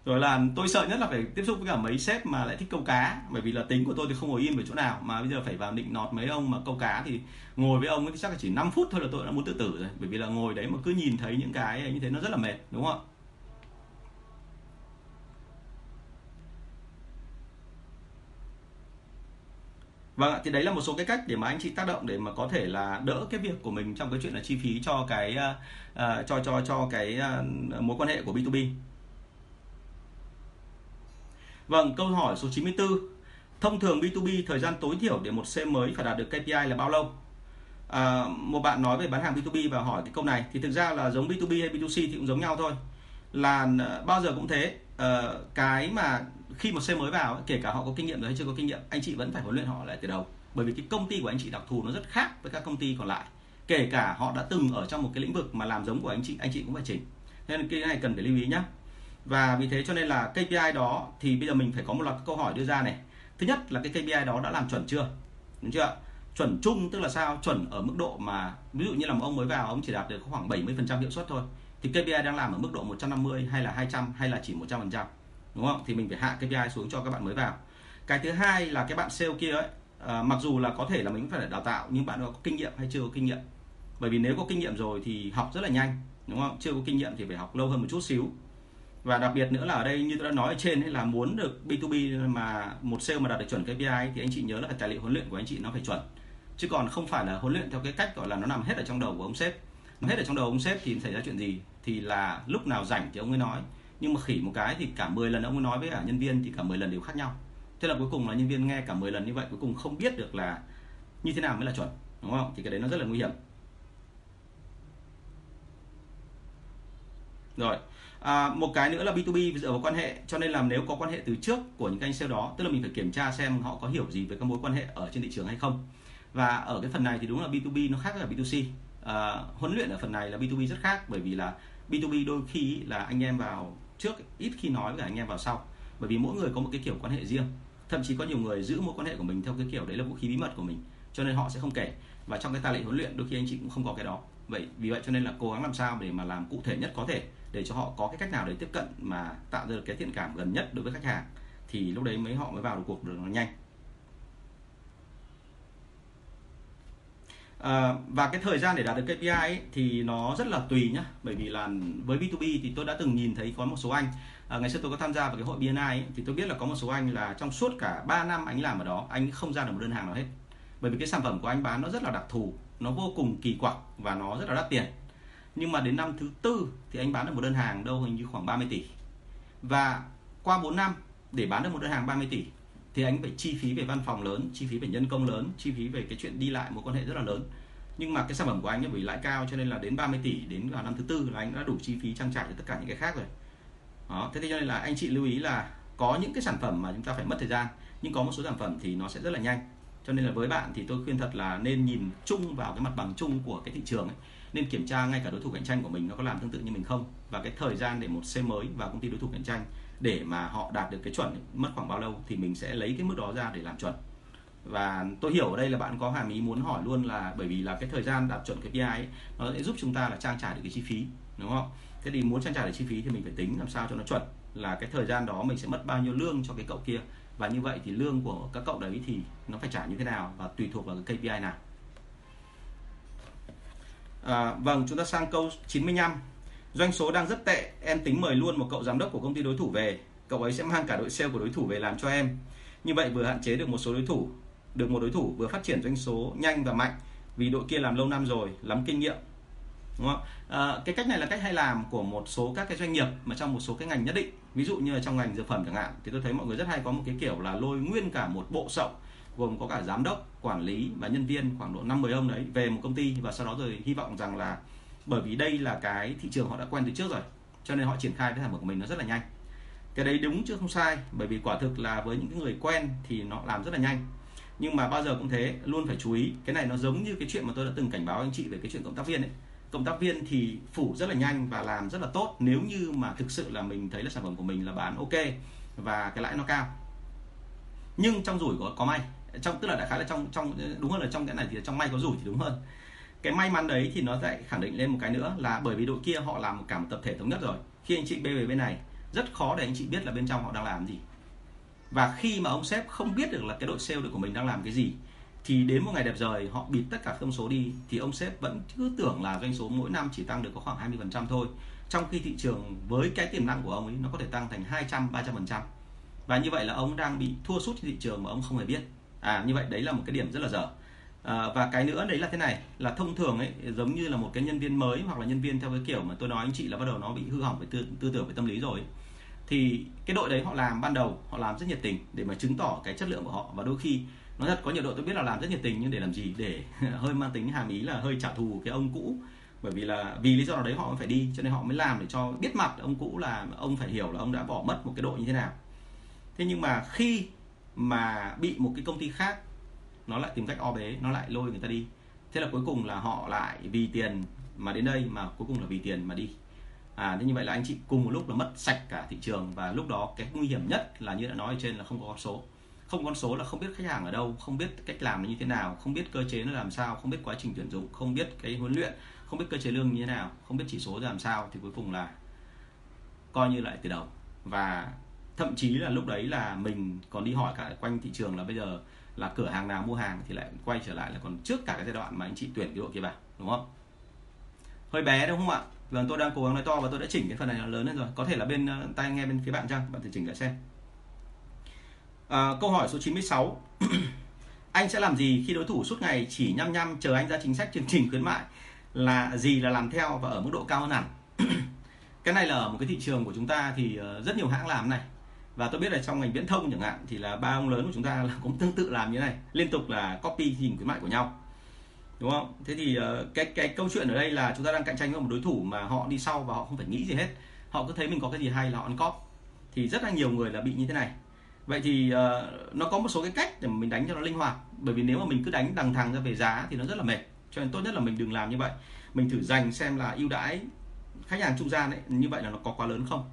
rồi là tôi sợ nhất là phải tiếp xúc với cả mấy sếp mà lại thích câu cá bởi vì là tính của tôi thì không ngồi im ở chỗ nào. Mà bây giờ phải vào định nọt mấy ông mà câu cá thì ngồi với ông ấy thì chắc là chỉ 5 phút thôi là tôi đã muốn tự tử rồi. Bởi vì là ngồi đấy mà cứ nhìn thấy những cái như thế nó rất là mệt đúng không ạ? Vâng ạ, thì đấy là một số cái cách để mà anh chị tác động để mà có thể là đỡ cái việc của mình trong cái chuyện là chi phí cho cái uh, cho cho cho cái uh, mối quan hệ của B2B. Vâng, câu hỏi số 94. Thông thường B2B thời gian tối thiểu để một xe mới phải đạt được KPI là bao lâu? À, một bạn nói về bán hàng B2B và hỏi cái câu này thì thực ra là giống B2B hay B2C thì cũng giống nhau thôi. Là à, bao giờ cũng thế, à, cái mà khi một xe mới vào kể cả họ có kinh nghiệm rồi hay chưa có kinh nghiệm anh chị vẫn phải huấn luyện họ lại từ đầu bởi vì cái công ty của anh chị đặc thù nó rất khác với các công ty còn lại kể cả họ đã từng ở trong một cái lĩnh vực mà làm giống của anh chị anh chị cũng phải chỉnh nên cái này cần phải lưu ý nhé và vì thế cho nên là KPI đó thì bây giờ mình phải có một loạt câu hỏi đưa ra này. Thứ nhất là cái KPI đó đã làm chuẩn chưa? Đúng chưa chuẩn chung tức là sao? Chuẩn ở mức độ mà ví dụ như là một ông mới vào ông chỉ đạt được khoảng 70% hiệu suất thôi thì KPI đang làm ở mức độ 150 hay là 200 hay là chỉ 100% đúng không? Thì mình phải hạ KPI xuống cho các bạn mới vào. Cái thứ hai là cái bạn sale kia ấy à, mặc dù là có thể là mình phải đào tạo nhưng bạn có kinh nghiệm hay chưa có kinh nghiệm? Bởi vì nếu có kinh nghiệm rồi thì học rất là nhanh đúng không? Chưa có kinh nghiệm thì phải học lâu hơn một chút xíu và đặc biệt nữa là ở đây như tôi đã nói ở trên ấy, là muốn được B2B mà một sale mà đạt được chuẩn KPI thì anh chị nhớ là tài liệu huấn luyện của anh chị nó phải chuẩn. Chứ còn không phải là huấn luyện theo cái cách gọi là nó nằm hết ở trong đầu của ông sếp. Nó hết ở trong đầu ông sếp thì xảy ra chuyện gì? Thì là lúc nào rảnh thì ông ấy nói. Nhưng mà khỉ một cái thì cả 10 lần ông ấy nói với cả nhân viên thì cả 10 lần đều khác nhau. Thế là cuối cùng là nhân viên nghe cả 10 lần như vậy, cuối cùng không biết được là như thế nào mới là chuẩn, đúng không? Thì cái đấy nó rất là nguy hiểm. Rồi à, một cái nữa là B2B dựa vào quan hệ cho nên là nếu có quan hệ từ trước của những anh sale đó tức là mình phải kiểm tra xem họ có hiểu gì về các mối quan hệ ở trên thị trường hay không. Và ở cái phần này thì đúng là B2B nó khác với B2C à, huấn luyện ở phần này là B2B rất khác bởi vì là B2B đôi khi là anh em vào trước ít khi nói với anh em vào sau. Bởi vì mỗi người có một cái kiểu quan hệ riêng. Thậm chí có nhiều người giữ mối quan hệ của mình theo cái kiểu đấy là vũ khí bí mật của mình cho nên họ sẽ không kể. Và trong cái tài lệ huấn luyện đôi khi anh chị cũng không có cái đó. Vậy vì vậy cho nên là cố gắng làm sao để mà làm cụ thể nhất có thể để cho họ có cái cách nào để tiếp cận mà tạo ra được cái thiện cảm gần nhất đối với khách hàng thì lúc đấy mới họ mới vào được cuộc được nó nhanh. À, và cái thời gian để đạt được KPI ấy, thì nó rất là tùy nhá bởi vì là với B2B thì tôi đã từng nhìn thấy có một số anh à, ngày xưa tôi có tham gia vào cái hội BNI ấy, thì tôi biết là có một số anh là trong suốt cả 3 năm anh làm ở đó anh không ra được một đơn hàng nào hết. Bởi vì cái sản phẩm của anh bán nó rất là đặc thù nó vô cùng kỳ quặc và nó rất là đắt tiền nhưng mà đến năm thứ tư thì anh bán được một đơn hàng đâu hình như khoảng 30 tỷ. Và qua 4 năm để bán được một đơn hàng 30 tỷ thì anh phải chi phí về văn phòng lớn, chi phí về nhân công lớn, chi phí về cái chuyện đi lại một quan hệ rất là lớn. Nhưng mà cái sản phẩm của anh ấy vì lãi cao cho nên là đến 30 tỷ, đến vào năm thứ tư là anh đã đủ chi phí trang trải cho tất cả những cái khác rồi. Đó, thế thì cho nên là anh chị lưu ý là có những cái sản phẩm mà chúng ta phải mất thời gian, nhưng có một số sản phẩm thì nó sẽ rất là nhanh. Cho nên là với bạn thì tôi khuyên thật là nên nhìn chung vào cái mặt bằng chung của cái thị trường ấy nên kiểm tra ngay cả đối thủ cạnh tranh của mình nó có làm tương tự như mình không? Và cái thời gian để một xe mới vào công ty đối thủ cạnh tranh để mà họ đạt được cái chuẩn mất khoảng bao lâu thì mình sẽ lấy cái mức đó ra để làm chuẩn. Và tôi hiểu ở đây là bạn có hàm ý muốn hỏi luôn là bởi vì là cái thời gian đạt chuẩn KPI ấy, nó sẽ giúp chúng ta là trang trải được cái chi phí đúng không? Thế thì muốn trang trải được chi phí thì mình phải tính làm sao cho nó chuẩn là cái thời gian đó mình sẽ mất bao nhiêu lương cho cái cậu kia. Và như vậy thì lương của các cậu đấy thì nó phải trả như thế nào và tùy thuộc vào cái KPI nào à, vâng chúng ta sang câu 95 doanh số đang rất tệ em tính mời luôn một cậu giám đốc của công ty đối thủ về. Cậu ấy sẽ mang cả đội sale của đối thủ về làm cho em. Như vậy vừa hạn chế được một số đối thủ được một đối thủ vừa phát triển doanh số nhanh và mạnh vì đội kia làm lâu năm rồi lắm kinh nghiệm. Đúng không? À, cái cách này là cách hay làm của một số các cái doanh nghiệp mà trong một số cái ngành nhất định. Ví dụ như là trong ngành dược phẩm chẳng hạn thì tôi thấy mọi người rất hay có một cái kiểu là lôi nguyên cả một bộ sậu gồm có cả giám đốc, quản lý và nhân viên khoảng độ năm mười ông đấy về một công ty và sau đó rồi hy vọng rằng là bởi vì đây là cái thị trường họ đã quen từ trước rồi, cho nên họ triển khai cái sản phẩm của mình nó rất là nhanh. Cái đấy đúng chứ không sai, bởi vì quả thực là với những người quen thì nó làm rất là nhanh. Nhưng mà bao giờ cũng thế, luôn phải chú ý, cái này nó giống như cái chuyện mà tôi đã từng cảnh báo anh chị về cái chuyện cộng tác viên ấy. Cộng tác viên thì phủ rất là nhanh và làm rất là tốt, nếu như mà thực sự là mình thấy là sản phẩm của mình là bán ok và cái lãi nó cao. Nhưng trong rủi có có may trong, tức là đại khái là trong trong, đúng hơn là trong cái này thì trong may có rủi thì đúng hơn. Cái may mắn đấy thì nó lại khẳng định lên một cái nữa là bởi vì đội kia họ làm cả một tập thể thống nhất rồi. Khi anh chị bê về bên này, rất khó để anh chị biết là bên trong họ đang làm gì. Và khi mà ông sếp không biết được là cái đội sale của mình đang làm cái gì, thì đến một ngày đẹp trời họ bịt tất cả thông số đi, thì ông sếp vẫn cứ tưởng là doanh số mỗi năm chỉ tăng được có khoảng 20% thôi. Trong khi thị trường với cái tiềm năng của ông ấy, nó có thể tăng thành 200 300% và như vậy là ông đang bị thua sút trên thị trường mà ông không hề biết à như vậy đấy là một cái điểm rất là dở. À, và cái nữa đấy là thế này là thông thường ấy giống như là một cái nhân viên mới hoặc là nhân viên theo cái kiểu mà tôi nói anh chị là bắt đầu nó bị hư hỏng về tư, tư tưởng về tâm lý rồi thì cái đội đấy họ làm ban đầu họ làm rất nhiệt tình để mà chứng tỏ cái chất lượng của họ. Và đôi khi nó thật có nhiều đội tôi biết là làm rất nhiệt tình nhưng để làm gì? Để hơi mang tính hàm ý là hơi trả thù cái ông cũ. Bởi vì là vì lý do nào đấy họ phải đi cho nên họ mới làm để cho biết mặt ông cũ là ông phải hiểu là ông đã bỏ mất một cái đội như thế nào. Thế nhưng mà khi mà bị một cái công ty khác, nó lại tìm cách o bế, nó lại lôi người ta đi. Thế là cuối cùng là họ lại vì tiền mà đến đây, mà cuối cùng là vì tiền mà đi. À thế như vậy là anh chị cùng một lúc là mất sạch cả thị trường, và lúc đó cái nguy hiểm nhất là như đã nói ở trên là không có con số. Không con số là không biết khách hàng ở đâu, không biết cách làm nó như thế nào, không biết cơ chế nó làm sao, không biết quá trình tuyển dụng, không biết cái huấn luyện, không biết cơ chế lương như thế nào, không biết chỉ số làm sao, thì cuối cùng là coi như lại từ đầu. Và thậm chí là lúc đấy là mình còn đi hỏi cả quanh thị trường là bây giờ là cửa hàng nào mua hàng thì lại quay trở lại là còn trước cả cái giai đoạn mà anh chị tuyển cái đội kia vào đúng không? Hơi bé đúng không ạ? Vâng tôi đang cố gắng nói to và tôi đã chỉnh cái phần này lớn lên rồi. Có thể là bên uh, tai nghe bên phía bạn chăng? Bạn thử chỉnh lại xem. À, câu hỏi số 96 anh sẽ làm gì khi đối thủ suốt ngày chỉ nhăm nhăm chờ anh ra chính sách chương trình khuyến mại? Là gì là làm theo và ở mức độ cao hơn hẳn? Cái này là ở một cái thị trường của chúng ta thì ờ, rất nhiều hãng làm này và tôi biết là trong ngành viễn thông chẳng hạn thì là ba ông lớn của chúng ta là cũng tương tự làm như này liên tục là copy hình khuyến mại của nhau. Đúng không? Thế thì ờ, cái cái câu chuyện ở đây là chúng ta đang cạnh tranh với một đối thủ mà họ đi sau và họ không phải nghĩ gì hết. Họ cứ thấy mình có cái gì hay là họ ăn cóp thì rất là nhiều người là bị như thế này. Vậy thì uh, nó có một số cái cách để mình đánh cho nó linh hoạt. Bởi vì nếu mà mình cứ đánh đằng thằng ra về giá thì nó rất là mệt. Cho nên tốt nhất là mình đừng làm như vậy. Mình thử dành xem là ưu đãi khách hàng trung gian ấy như vậy là nó có quá lớn không?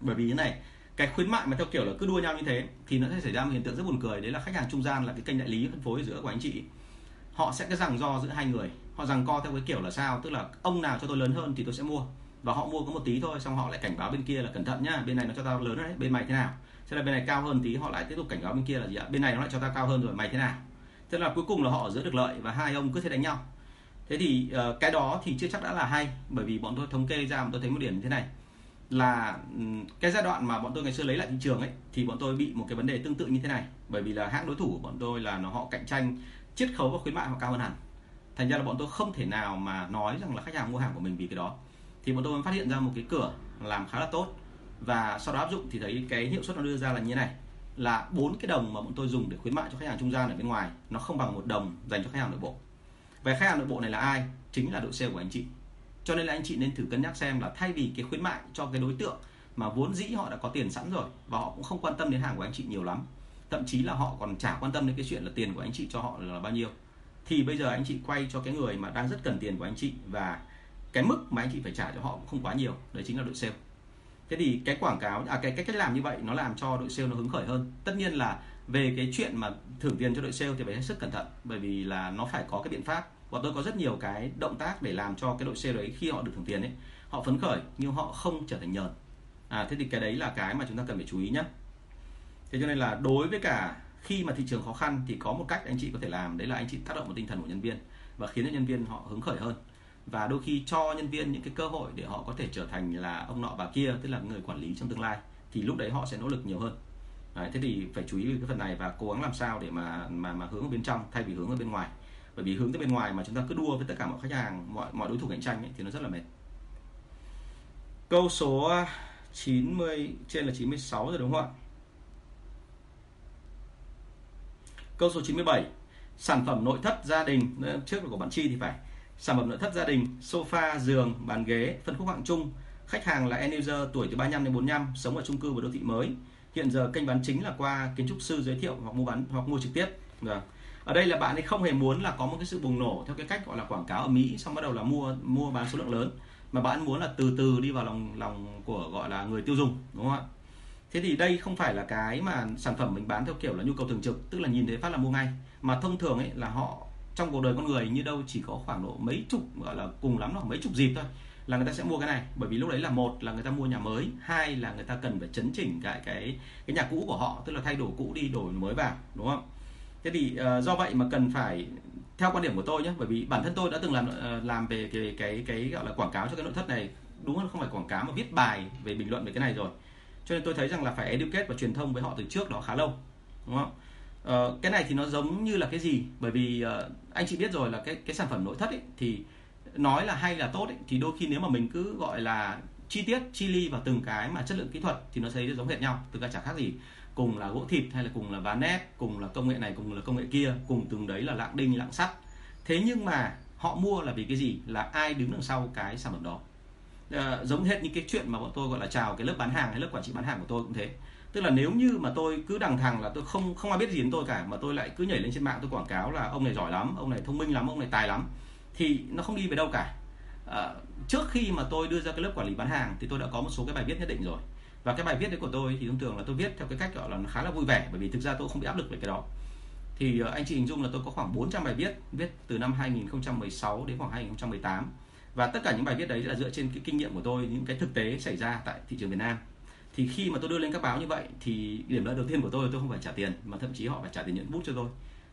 Bởi vì thế này cái khuyến mại mà theo kiểu là cứ đua nhau như thế thì nó sẽ xảy ra một hiện tượng rất buồn cười đấy là khách hàng trung gian là cái kênh đại lý phân phối giữa của anh chị. Họ sẽ cái rằng do giữa hai người họ rằng co theo cái kiểu là sao? Tức là ông nào cho tôi lớn hơn thì tôi sẽ mua và họ mua có một tí thôi xong họ lại cảnh báo bên kia là cẩn thận nhá bên này nó cho tao lớn đấy bên mày thế nào? Thế là bên này cao hơn tí họ lại tiếp tục cảnh báo bên kia là gì ạ? Bên này nó lại cho tao cao hơn rồi mày thế nào? Thế là cuối cùng là họ ở giữa được lợi và hai ông cứ thế đánh nhau. Thế thì uh, cái đó thì chưa chắc đã là hay bởi vì bọn tôi thống kê ra mà tôi thấy một điểm như thế này là ừ, cái giai đoạn mà bọn tôi ngày xưa lấy lại thị trường ấy, thì bọn tôi bị một cái vấn đề tương tự như thế này. Bởi vì là hãng đối thủ của bọn tôi là nó họ cạnh tranh chiết khấu và khuyến mại họ cao hơn hẳn. Thành ra là bọn tôi không thể nào mà nói rằng là khách hàng mua hàng của mình vì cái đó. Thì bọn tôi mới phát hiện ra một cái cửa làm khá là tốt. Và sau đó áp dụng thì thấy cái hiệu suất nó đưa ra là như thế này. Là bốn cái đồng mà bọn tôi dùng để khuyến mại cho khách hàng trung gian ở bên ngoài, nó không bằng một đồng dành cho khách hàng nội bộ. Về khách hàng nội bộ này là ai? Chính là đội sale của anh chị cho nên là anh chị nên thử cân nhắc xem là thay vì cái khuyến mại cho cái đối tượng mà vốn dĩ họ đã có tiền sẵn rồi và họ cũng không quan tâm đến hàng của anh chị nhiều lắm thậm chí là họ còn chả quan tâm đến cái chuyện là tiền của anh chị cho họ là bao nhiêu thì bây giờ anh chị quay cho cái người mà đang rất cần tiền của anh chị và cái mức mà anh chị phải trả cho họ cũng không quá nhiều đấy chính là đội sale. Thế thì cái quảng cáo à cái, cái cách làm như vậy nó làm cho đội sale nó hứng khởi hơn. Tất nhiên là về cái chuyện mà thưởng tiền cho đội sale thì phải hết sức cẩn thận bởi vì là nó phải có cái biện pháp và tôi có rất nhiều cái động tác để làm cho cái đội C đấy khi họ được thưởng tiền ấy họ phấn khởi nhưng họ không trở thành nhờn. À thế thì cái đấy là cái mà chúng ta cần phải chú ý nhé thế cho nên là đối với cả khi mà thị trường khó khăn thì có một cách anh chị có thể làm đấy là anh chị tác động vào tinh thần của nhân viên và khiến cho nhân viên họ hứng khởi hơn. Và đôi khi cho nhân viên những cái cơ hội để họ có thể trở thành là ông nọ bà kia tức là người quản lý trong tương lai thì lúc đấy họ sẽ nỗ lực nhiều hơn. Đấy, thế thì phải chú ý cái phần này và cố gắng làm sao để mà mà mà hướng ở bên trong thay vì hướng ở bên ngoài bởi vì hướng tới bên ngoài mà chúng ta cứ đua với tất cả mọi khách hàng mọi mọi đối thủ cạnh tranh ấy, thì nó rất là mệt. Câu số à, 90 trên là 96 rồi đúng không ạ? Câu số 97 sản phẩm nội thất gia đình trước là của bạn chi thì phải. Sản phẩm nội thất gia đình sofa giường bàn ghế phân khúc hạng chung. Khách hàng là end user tuổi từ 35 đến 45 sống ở chung cư và đô thị mới. Hiện giờ kênh bán chính là qua kiến trúc sư giới thiệu hoặc mua bán hoặc mua trực tiếp. Được ở đây là bạn ấy không hề muốn là có một cái sự bùng nổ theo cái cách gọi là quảng cáo ở Mỹ, xong bắt đầu là mua mua bán số lượng lớn. Mà bạn muốn là từ từ đi vào lòng lòng của gọi là người tiêu dùng, đúng không ạ? Thế thì đây không phải là cái mà sản phẩm mình bán theo kiểu là nhu cầu thường trực, tức là nhìn thấy phát là mua ngay. Mà thông thường ấy là họ, trong cuộc đời con người như đâu chỉ có khoảng độ mấy chục, gọi là cùng lắm là mấy chục dịp thôi, là người ta sẽ mua cái này. Bởi vì lúc đấy là một là người ta mua nhà mới, hai là người ta cần phải chấn chỉnh cái cái cái nhà cũ của họ, tức là thay đổi cũ đi, đổi mới vào, đúng không? Thế thì uh, do vậy mà cần phải theo quan điểm của tôi nhé bởi vì bản thân tôi đã từng làm uh, làm về cái cái cái gọi là quảng cáo cho cái nội thất này đúng hơn không phải quảng cáo mà viết bài về bình luận về cái này rồi. Cho nên tôi thấy rằng là phải educate và truyền thông với họ từ trước đó khá lâu đúng không? Uh, cái này thì nó giống như là cái gì? Bởi vì uh, anh chị biết rồi là cái cái sản phẩm nội thất ấy, thì nói là hay là tốt ấy, thì đôi khi nếu mà mình cứ gọi là chi tiết chi ly vào từng cái mà chất lượng kỹ thuật thì nó thấy giống hệt nhau từ cả chẳng khác gì cùng là gỗ thịt hay là cùng là ván ép cùng là công nghệ này cùng là công nghệ kia cùng từng đấy là lạng đinh lạng sắt. Thế nhưng mà họ mua là vì cái gì? Là ai đứng đằng sau cái sản phẩm đó. À, giống hết những cái chuyện mà bọn tôi gọi là chào cái lớp bán hàng hay lớp quản trị bán hàng của tôi cũng thế. Tức là nếu như mà tôi cứ đằng thẳng là tôi không không ai biết gì đến tôi cả mà tôi lại cứ nhảy lên trên mạng tôi quảng cáo là ông này giỏi lắm ông này thông minh lắm ông này tài lắm thì nó không đi về đâu cả. À, trước khi mà tôi đưa ra cái lớp quản lý bán hàng thì tôi đã có một số cái bài viết nhất định rồi và cái bài viết đấy của tôi thì thông thường là tôi viết theo cái cách gọi là khá là vui vẻ, bởi vì thực ra tôi không bị áp lực về cái đó. Thì ờ, anh chị hình dung là tôi có khoảng 400 bài viết viết từ năm 2016 đến khoảng 2018 và tất cả những bài viết đấy là dựa trên cái kinh nghiệm của tôi, những cái thực tế xảy ra tại thị trường Việt Nam. Thì khi mà tôi đưa lên các báo như vậy thì điểm lợi đầu tiên của tôi tôi không phải trả tiền, mà thậm chí họ phải trả tiền nhận bút cho tôi.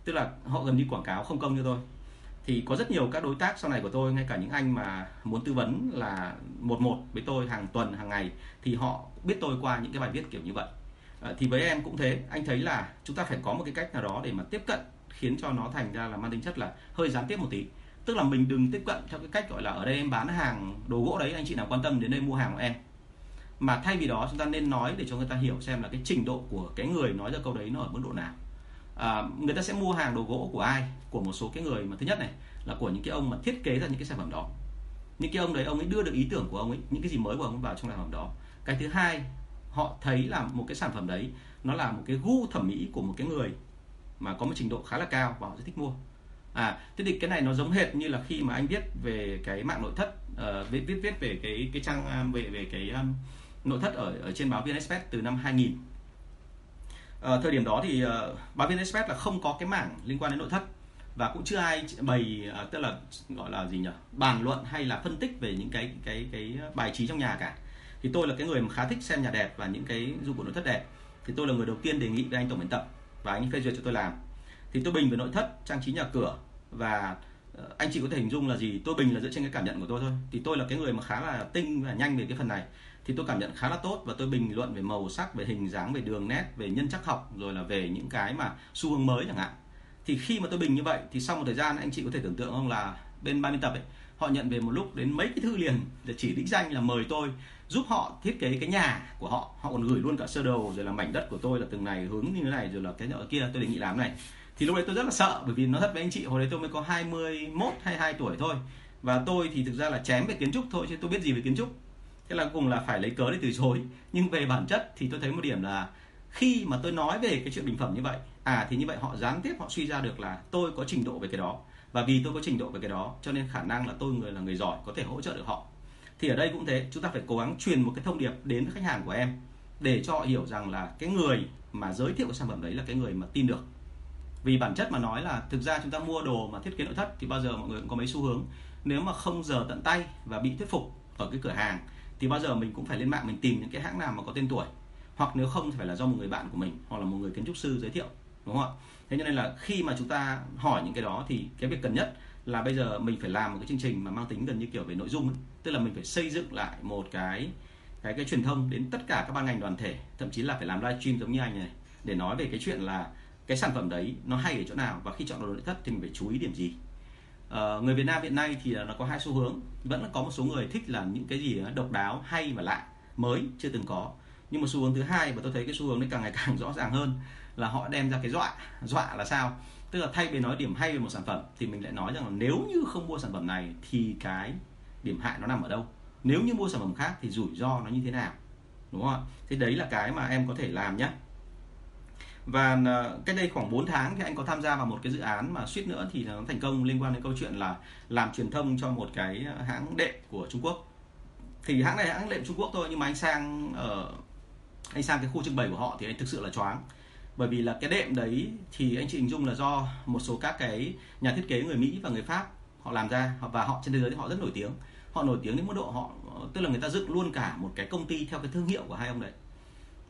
Tức là họ gần như quảng cáo không công cho tôi thì có rất nhiều các đối tác sau này của tôi ngay cả những anh mà muốn tư vấn là một một với tôi hàng tuần hàng ngày thì họ biết tôi qua những cái bài viết kiểu như vậy. À, thì với em cũng thế. Anh thấy là chúng ta phải có một cái cách nào đó để mà tiếp cận khiến cho nó thành ra là mang tính chất là hơi gián tiếp một tí. Tức là mình đừng tiếp cận theo cái cách gọi là ở đây em bán hàng đồ gỗ đấy anh chị nào quan tâm đến đây mua hàng của em. Mà thay vì đó chúng ta nên nói để cho người ta hiểu xem là cái trình độ của cái người nói ra câu đấy nó ở mức độ nào à, người ta sẽ mua hàng đồ gỗ của ai? Của một số cái người mà thứ nhất này là của những cái ông mà thiết kế ra những cái sản phẩm đó. Những cái ông đấy ông ấy đưa được ý tưởng của ông ấy những cái gì mới của ông ấy vào trong sản phẩm đó. Cái thứ hai họ thấy là một cái sản phẩm đấy nó là một cái gu thẩm mỹ của một cái người mà có một trình độ khá là cao và họ sẽ thích mua. À thế thì cái này nó giống hệt như là khi mà anh viết về cái mạng nội thất uh, viết viết viết về cái cái trang à, về về cái um, nội thất ở ở trên báo VN Express từ năm 2000 Ờ, thời điểm đó thì ờ, uh, báo VN Express là không có cái mảng liên quan đến nội thất và cũng chưa ai bày uh, tức là gọi là gì nhỉ bàn luận hay là phân tích về những cái cái cái bài trí trong nhà cả. Thì tôi là cái người mà khá thích xem nhà đẹp và những cái dụng cụ nội thất đẹp. Thì tôi là người đầu tiên đề nghị với anh tổng biên tập và anh phê duyệt cho tôi làm. Thì tôi bình về nội thất trang trí nhà cửa và anh chị có thể hình dung là gì? Tôi bình là dựa trên cái cảm nhận của tôi thôi. Thì tôi là cái người mà khá là tinh và nhanh về cái phần này thì tôi cảm nhận khá là tốt và tôi bình luận về màu sắc, về hình dáng, về đường nét, về nhân chắc học, rồi là về những cái mà xu hướng mới chẳng hạn. Thì khi mà tôi bình như vậy, thì sau một thời gian, anh chị có thể tưởng tượng không, là bên ban biên tập ấy, họ nhận về một lúc đến mấy cái thư liền để chỉ đích danh là mời tôi giúp họ thiết kế cái nhà của họ. Họ còn gửi luôn cả sơ đồ, rồi là mảnh đất của tôi là từng này, hướng như thế này, rồi là cái nhỏ kia, tôi đề nghị làm này. Thì lúc đấy tôi rất là sợ, bởi vì nó thật với anh chị, hồi đấy tôi mới có 21 22 tuổi thôi. Và tôi thì thực ra là chém về kiến trúc thôi, chứ tôi biết gì về kiến trúc thế là cùng là phải lấy cớ để từ chối. Nhưng về bản chất thì tôi thấy một điểm là khi mà tôi nói về cái chuyện bình phẩm như vậy à thì như vậy họ gián tiếp, họ suy ra được là tôi có trình độ về cái đó. Và vì tôi có trình độ về cái đó, cho nên khả năng là tôi người là người giỏi, có thể hỗ trợ được họ. Thì ở đây cũng thế, chúng ta phải cố gắng truyền một cái thông điệp đến với khách hàng của em để cho họ hiểu rằng là cái người mà giới thiệu cái sản phẩm đấy là cái người mà tin được. Vì bản chất mà nói là thực ra chúng ta mua đồ mà thiết kế nội thất thì bao giờ mọi người cũng có mấy xu hướng. Nếu mà không giờ tận tay và bị thuyết phục ở cái cửa hàng thì bao giờ mình cũng phải lên mạng mình tìm những cái hãng nào mà có tên tuổi. Hoặc nếu không thì phải là do một người bạn của mình, hoặc là một người kiến trúc sư giới thiệu, đúng không ạ? Thế cho nên là khi mà chúng ta hỏi những cái đó thì cái việc cần nhất là bây giờ mình phải làm một cái chương trình mà mang tính gần như kiểu về nội dung ấy. tức là mình phải xây dựng lại một cái cái cái truyền thông đến tất cả các ban ngành đoàn thể. Thậm chí là phải làm livestream giống như anh này, để nói về cái chuyện là cái sản phẩm đấy nó hay ở chỗ nào và khi chọn đồ nội thất thì mình phải chú ý điểm gì uh, người Việt Nam hiện nay thì nó có hai xu hướng. Vẫn có một số người thích là những cái gì độc đáo hay và lạ mới chưa từng có. Nhưng một xu hướng thứ hai và tôi thấy cái xu hướng đấy càng ngày càng rõ ràng hơn là họ đem ra cái dọa. Dọa là sao? Tức là thay vì nói điểm hay về một sản phẩm thì mình lại nói rằng là nếu như không mua sản phẩm này thì cái điểm hại nó nằm ở đâu? Nếu như mua sản phẩm khác thì rủi ro nó như thế nào? Đúng không ạ? Thế đấy là cái mà em có thể làm nhé và ờ, cách đây khoảng 4 tháng thì anh có tham gia vào một cái dự án mà suýt nữa thì nó thành công liên quan đến câu chuyện là làm truyền thông cho một cái ờ, hãng đệm của Trung Quốc. Thì hãng này hãng đệm Trung Quốc thôi, nhưng mà anh sang ở anh sang cái khu trưng bày của họ thì anh thực sự là choáng. Bởi vì là cái đệm đấy thì anh chị hình dung là do một số các cái nhà thiết kế người Mỹ và người Pháp họ làm ra và họ trên thế giới thì họ rất nổi tiếng. Họ nổi tiếng đến mức độ họ, tức là người ta dựng luôn cả một cái công ty theo cái thương hiệu của hai ông đấy.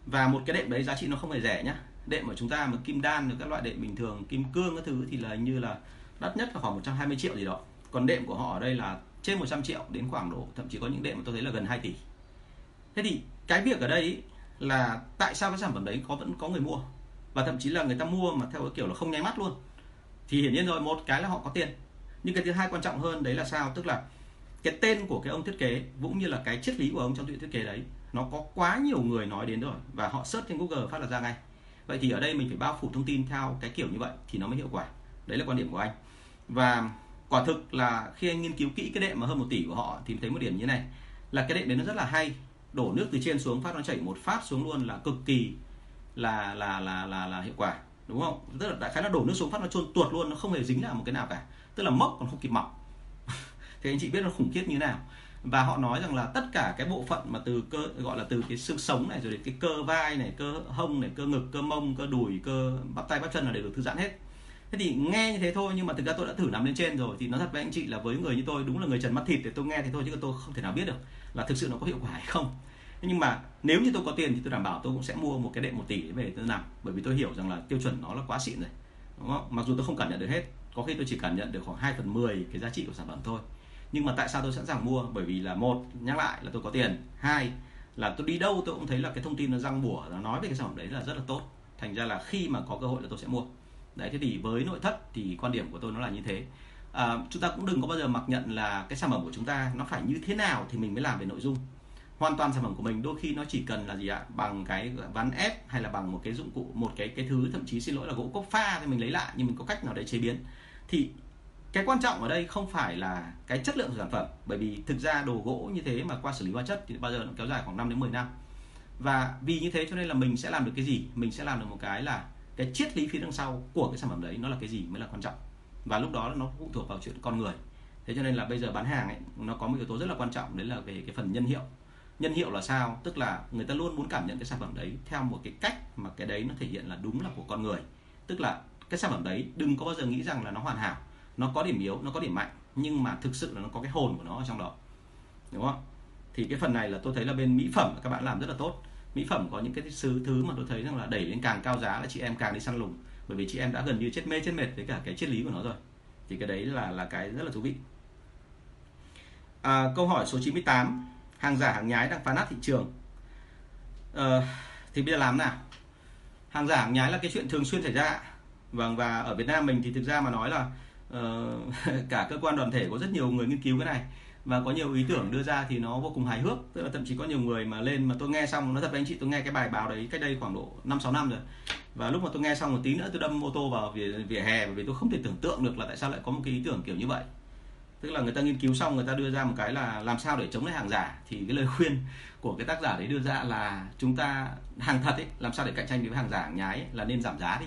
Và một cái đệm đấy giá trị nó không hề rẻ nhá đệm của chúng ta mà kim đan các loại đệm bình thường kim cương các thứ thì là như là đắt nhất là khoảng 120 triệu gì đó. Còn đệm của họ ở đây là trên 100 triệu đến khoảng độ thậm chí có những đệm mà tôi thấy là gần 2 tỷ. Thế thì cái việc ở đây ý, là tại sao cái sản phẩm đấy có vẫn có người mua? Và thậm chí là người ta mua mà theo cái kiểu là không nháy mắt luôn. Thì hiển nhiên rồi một cái là họ có tiền. Nhưng cái thứ hai quan trọng hơn đấy là sao? Tức là cái tên của cái ông thiết kế cũng như là cái triết lý của ông trong chuyện thiết kế đấy nó có quá nhiều người nói đến rồi. Và họ search trên Google phát là ra ngay vậy thì ở đây mình phải bao phủ thông tin theo cái kiểu như vậy thì nó mới hiệu quả. Đấy là quan điểm của anh. Và quả thực là khi anh nghiên cứu kỹ cái đệm mà hơn một tỷ của họ thì thấy một điểm như này, là cái đệm đấy nó rất là hay. Đổ nước từ trên xuống, phát nó chảy một phát xuống luôn là cực kỳ là là là là là hiệu quả, đúng không? Tức là đại khái là đổ nước xuống phát nó trôn tuột luôn, nó không hề dính là một cái nào cả. Tức là mốc còn không kịp mọc. Thì anh chị biết nó khủng khiếp như thế nào? Và họ nói rằng là tất cả cái bộ phận mà từ cơ, gọi là từ cái xương sống này rồi đến cái cơ vai này, cơ hông này, cơ ngực, cơ mông, cơ đùi, cơ bắp tay, bắp chân là đều được thư giãn hết. Thế thì nghe như thế thôi, nhưng mà thực ra tôi đã thử nằm lên trên rồi. Thì nó thật với anh chị là với người như tôi, đúng là người trần mắt thịt thì tôi nghe thì thôi chứ tôi không thể nào biết được là thực sự nó có hiệu quả hay không. Nhưng mà nếu như tôi có tiền thì tôi đảm bảo tôi cũng sẽ mua một cái đệm một tỷ để về tôi nằm bởi vì tôi hiểu rằng là tiêu chuẩn nó là quá xịn rồi, đúng không? Mặc dù tôi không cảm nhận được hết. Có khi tôi chỉ cảm nhận được khoảng 2 phần 10 cái giá trị của sản phẩm thôi nhưng mà tại sao tôi sẵn sàng mua? Bởi vì là một nhắc lại là tôi có tiền. Hai là tôi đi đâu tôi cũng thấy là cái thông tin nó răng bủa nó nói về cái sản phẩm đấy là rất là tốt. Thành ra là khi mà có cơ hội là tôi sẽ mua. Đấy thế thì với nội thất thì quan điểm của tôi nó là như thế. À, chúng ta cũng đừng có bao giờ mặc nhận là cái sản phẩm của chúng ta nó phải như thế nào thì mình mới làm về nội dung. Hoàn toàn sản phẩm của mình đôi khi nó chỉ cần là gì ạ? Bằng cái ván ép hay là bằng một cái dụng cụ một cái cái thứ thậm chí xin lỗi là gỗ cốc pha thì mình lấy lại nhưng mình có cách nào để chế biến. Thì cái quan trọng ở đây không phải là cái chất lượng của sản phẩm, bởi vì thực ra đồ gỗ như thế mà qua xử lý hóa chất thì bao giờ nó kéo dài khoảng 5 đến 10 năm. Và vì như thế cho nên là mình sẽ làm được cái gì? Mình sẽ làm được một cái là cái triết lý phía đằng sau của cái sản phẩm đấy nó là cái gì mới là quan trọng. Và lúc đó nó phụ thuộc vào chuyện con người. Thế cho nên là bây giờ bán hàng ấy, nó có một yếu tố rất là quan trọng, đấy là về cái phần nhân hiệu. Nhân hiệu là sao? Tức là người ta luôn muốn cảm nhận cái sản phẩm đấy theo một cái cách mà cái đấy nó thể hiện là đúng là của con người. Tức là cái sản phẩm đấy đừng có bao giờ nghĩ rằng là nó hoàn hảo nó có điểm yếu nó có điểm mạnh nhưng mà thực sự là nó có cái hồn của nó ở trong đó. Đúng không? Thì cái phần này là tôi thấy là bên mỹ phẩm các bạn làm rất là tốt. Mỹ phẩm có những cái thứ thứ mà tôi thấy rằng là đẩy lên càng cao giá là chị em càng đi săn lùng. Bởi vì chị em đã gần như chết mê chết mệt với cả cái triết lý của nó rồi. Thì cái đấy là là cái rất là thú vị. À, câu hỏi số 98 hàng giả hàng nhái đang phá nát thị trường. À, thì bây giờ làm nào? Hàng giả hàng nhái là cái chuyện thường xuyên xảy ra. Vâng và ở Việt Nam mình thì thực ra mà nói là Ờ, cả cơ quan đoàn thể có rất nhiều người nghiên cứu cái này và có nhiều ý tưởng đưa ra thì nó vô cùng hài hước. Tức là thậm chí có nhiều người mà lên mà tôi nghe xong nó thật với anh chị tôi nghe cái bài báo đấy cách đây khoảng độ năm sáu năm rồi. Và lúc mà tôi nghe xong một tí nữa tôi đâm ô tô vào vỉa, vỉa hè bởi vì tôi không thể tưởng tượng được là tại sao lại có một cái ý tưởng kiểu như vậy. Tức là người ta nghiên cứu xong người ta đưa ra một cái là làm sao để chống lại hàng giả. Thì cái lời khuyên của cái tác giả đấy đưa ra là chúng ta hàng thật ấy làm sao để cạnh tranh với hàng giả hàng nhái ấy, là nên giảm giá đi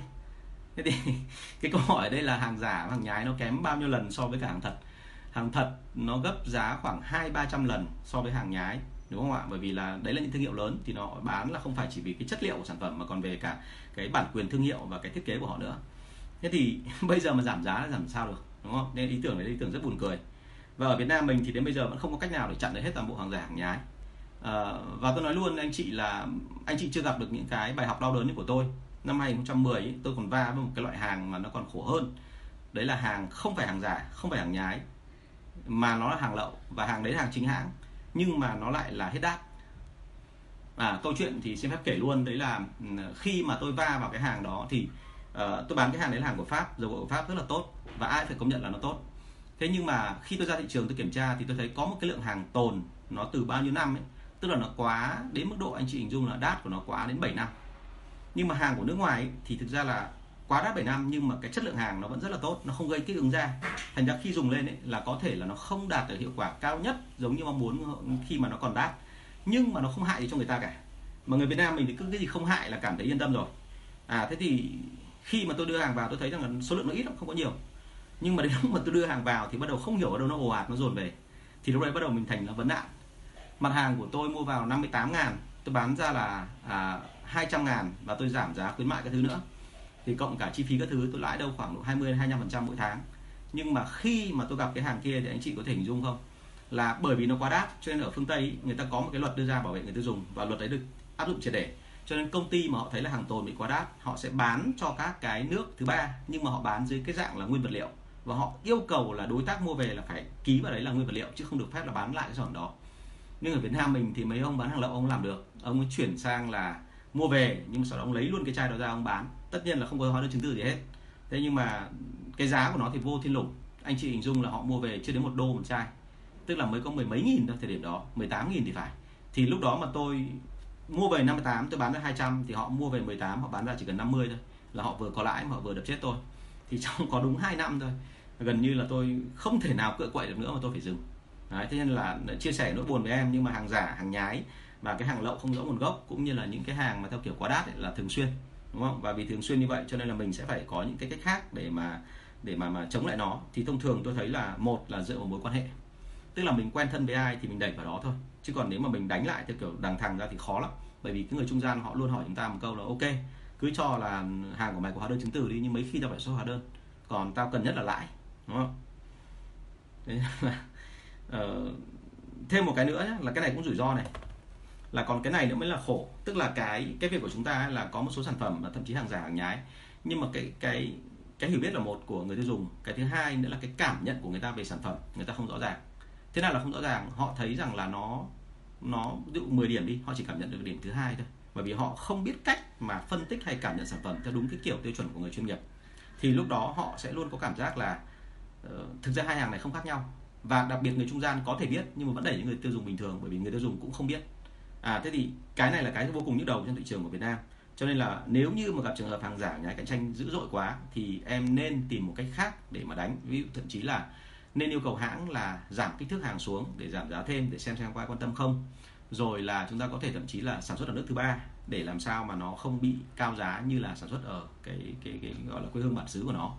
thế thì cái câu hỏi ở đây là hàng giả hàng nhái nó kém bao nhiêu lần so với cả hàng thật? Hàng thật nó gấp giá khoảng hai ba trăm lần so với hàng nhái đúng không ạ? Bởi vì là đấy là những thương hiệu lớn thì nó bán là không phải chỉ vì cái chất liệu của sản phẩm mà còn về cả cái bản quyền thương hiệu và cái thiết kế của họ nữa. Thế thì bây giờ mà giảm giá là giảm sao được đúng không? Nên ý tưởng này ý tưởng rất buồn cười. Và ở Việt Nam mình thì đến bây giờ vẫn không có cách nào để chặn được hết toàn bộ hàng giả hàng nhái. À, và tôi nói luôn anh chị là anh chị chưa gặp được những cái bài học đau đớn như của tôi năm 2010 ấy, tôi còn va với một cái loại hàng mà nó còn khổ hơn. Đấy là hàng không phải hàng giả không phải hàng nhái mà nó là hàng lậu và hàng đấy là hàng chính hãng nhưng mà nó lại là hết đát à câu chuyện thì xin phép kể luôn đấy là khi mà tôi va vào cái hàng đó thì uh, tôi bán cái hàng đấy là hàng của pháp dầu gội của pháp rất là tốt và ai phải công nhận là nó tốt. Thế nhưng mà khi tôi ra thị trường tôi kiểm tra thì tôi thấy có một cái lượng hàng tồn nó từ bao nhiêu năm ấy tức là nó quá đến mức độ anh chị hình dung là đát của nó quá đến 7 năm nhưng mà hàng của nước ngoài ấy, thì thực ra là quá đắt 7 năm nhưng mà cái chất lượng hàng nó vẫn rất là tốt nó không gây kích ứng da. Thành ra khi dùng lên ấy, là có thể là nó không đạt được hiệu quả cao nhất giống như mong muốn khi mà nó còn đắt. Nhưng mà nó không hại gì cho người ta cả. Mà người Việt Nam mình thì cứ cái gì không hại là cảm thấy yên tâm rồi. À thế thì khi mà tôi đưa hàng vào tôi thấy rằng là số lượng nó ít lắm không có nhiều. Nhưng mà đến lúc mà tôi đưa hàng vào thì bắt đầu không hiểu ở đâu nó ồ ạt nó dồn về. Thì lúc đấy bắt đầu mình thành là vấn nạn. Mặt hàng của tôi mua vào 58 ngàn tôi bán ra là à, 200 ngàn và tôi giảm giá khuyến mại các thứ nữa. Thì cộng cả chi phí các thứ, tôi lãi đâu khoảng độ 20 25% mỗi tháng. Nhưng mà khi mà tôi gặp cái hàng kia thì anh chị có thể hình dung không? Là bởi vì nó quá đắt, cho nên ở phương Tây người ta có một cái luật đưa ra bảo vệ người tiêu dùng và luật đấy được áp dụng triệt để. Cho nên công ty mà họ thấy là hàng tồn bị quá đắt, họ sẽ bán cho các cái nước thứ ba, nhưng mà họ bán dưới cái dạng là nguyên vật liệu. Và họ yêu cầu là đối tác mua về là phải ký vào đấy là nguyên vật liệu, chứ không được phép là bán lại cái sản phẩm đó. Nhưng ở Việt Nam mình thì mấy ông bán hàng lậu ông làm được. Ông ấy chuyển sang là mua về nhưng sau đó ông lấy luôn cái chai đó ra ông bán. Tất nhiên là không có hóa đơn chứng từ gì hết. Thế nhưng mà cái giá của nó thì vô thiên lục. Anh chị hình dung là họ mua về chưa đến một đô một chai. Tức là mới có mười mấy nghìn thôi thời điểm đó. 18 nghìn thì phải. Thì lúc đó mà tôi mua về 58 tôi bán ra 200 thì họ mua về 18 họ bán ra chỉ cần 50 thôi. Là họ vừa có lãi mà họ vừa đập chết tôi. Thì trong có đúng 2 năm thôi gần như là tôi không thể nào cựa quậy được nữa mà tôi phải dừng Đấy, thế nên là chia sẻ nỗi buồn với em nhưng mà hàng giả hàng nhái và cái hàng lậu không rõ nguồn gốc cũng như là những cái hàng mà theo kiểu quá đắt ấy, là thường xuyên đúng không? Và vì thường xuyên như vậy cho nên là mình sẽ phải có những cái cách khác để mà để mà mà chống lại nó. Thì thông thường tôi thấy là một là dựa vào mối quan hệ. Tức là mình quen thân với ai thì mình đẩy vào đó thôi. Chứ còn nếu mà mình đánh lại theo kiểu đằng thẳng ra thì khó lắm. Bởi vì cái người trung gian họ luôn hỏi chúng ta một câu là ok cứ cho là hàng của mày có hóa đơn chứng từ đi nhưng mấy khi tao phải số hóa đơn còn tao cần nhất là lãi đúng không? Đấy là, uh, thêm một cái nữa nhé, là cái này cũng rủi ro này là còn cái này nữa mới là khổ. Tức là cái cái việc của chúng ta là có một số sản phẩm thậm chí hàng giả hàng nhái. Nhưng mà cái cái cái hiểu biết là một của người tiêu dùng cái thứ hai nữa là cái cảm nhận của người ta về sản phẩm người ta không rõ ràng. Thế nào là không rõ ràng? Họ thấy rằng là nó nó ví dụ 10 điểm đi họ chỉ cảm nhận được điểm thứ hai thôi. Bởi vì họ không biết cách mà phân tích hay cảm nhận sản phẩm theo đúng cái kiểu tiêu chuẩn của người chuyên nghiệp. Thì lúc đó họ sẽ luôn có cảm giác là uh, thực ra hai hàng này không khác nhau. Và đặc biệt người trung gian có thể biết nhưng mà vẫn đẩy những người tiêu dùng bình thường bởi vì người tiêu dùng cũng không biết à thế thì cái này là cái vô cùng nhức đầu trên thị trường của Việt Nam. Cho nên là nếu như mà gặp trường hợp hàng giả nhái cạnh tranh dữ dội quá thì em nên tìm một cách khác để mà đánh. Ví dụ thậm chí là nên yêu cầu hãng là giảm kích thước hàng xuống để giảm giá thêm để xem xem có ai quan tâm không. Rồi là chúng ta có thể thậm chí là sản xuất ở nước thứ ba để làm sao mà nó không bị cao giá như là sản xuất ở cái cái, cái gọi là quê hương bản xứ của nó.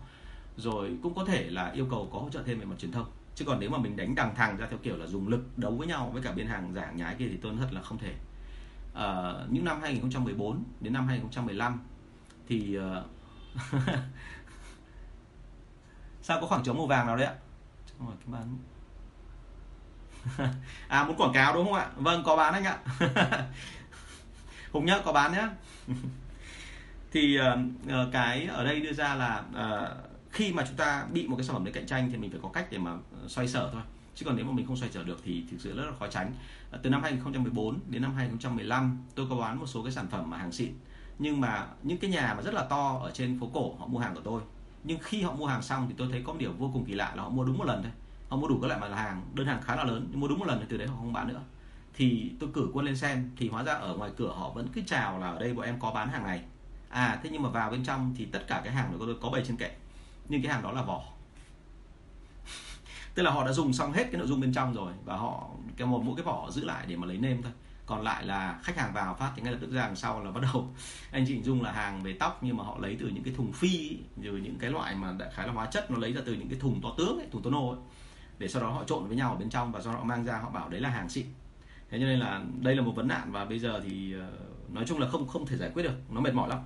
Rồi cũng có thể là yêu cầu có hỗ trợ thêm về mặt truyền thông chứ còn nếu mà mình đánh đằng thẳng ra theo kiểu là dùng lực đấu với nhau với cả bên hàng giả nhái kia thì tôi thật là không thể. À, những năm 2014 đến năm 2015 thì uh, sao có khoảng trống màu vàng nào đấy ạ? Rồi cái bán. À muốn quảng cáo đúng không ạ? Vâng có bán anh ạ. Hùng nhá có bán nhá. Thì uh, cái ở đây đưa ra là uh, khi mà chúng ta bị một cái sản phẩm đấy cạnh tranh thì mình phải có cách để mà ờ, xoay sở thôi. Chứ còn nếu mà mình không xoay sở được thì thực sự rất là khó tránh. Ờ, từ năm 2014 đến năm 2015 tôi có bán một số cái sản phẩm mà hàng xịn. Nhưng mà những cái nhà mà rất là to ở trên phố cổ, họ mua hàng của tôi. Nhưng khi họ mua hàng xong thì tôi thấy có một điều vô cùng kỳ lạ là họ mua đúng một lần thôi. Họ mua đủ các loại mặt hàng, đơn hàng khá là lớn, nhưng mua đúng một lần thì từ đấy họ không bán nữa. Thì tôi cử quân lên xem, thì hóa ra ở ngoài cửa họ vẫn cứ chào là ở đây bọn em có bán hàng này. À thế nhưng mà vào bên trong thì tất cả cái hàng của tôi có bày trên kệ nhưng cái hàng đó là vỏ. Tức là họ đã dùng xong hết cái nội dung bên trong rồi và họ cái một mỗi cái vỏ giữ lại để mà lấy nêm thôi. Còn lại là khách hàng vào phát thì ngay lập tức ra đằng sau là bắt đầu anh chị dung là hàng về tóc nhưng mà họ lấy từ những cái thùng phi rồi những cái loại mà đại khái là hóa chất nó lấy ra từ những cái thùng to tướng ấy, thùng tono ấy để sau đó họ trộn với nhau ở bên trong và sau đó họ mang ra họ bảo đấy là hàng xịn. Thế cho nên là đây là một vấn nạn và bây giờ thì ờ, nói chung là không không thể giải quyết được nó mệt mỏi lắm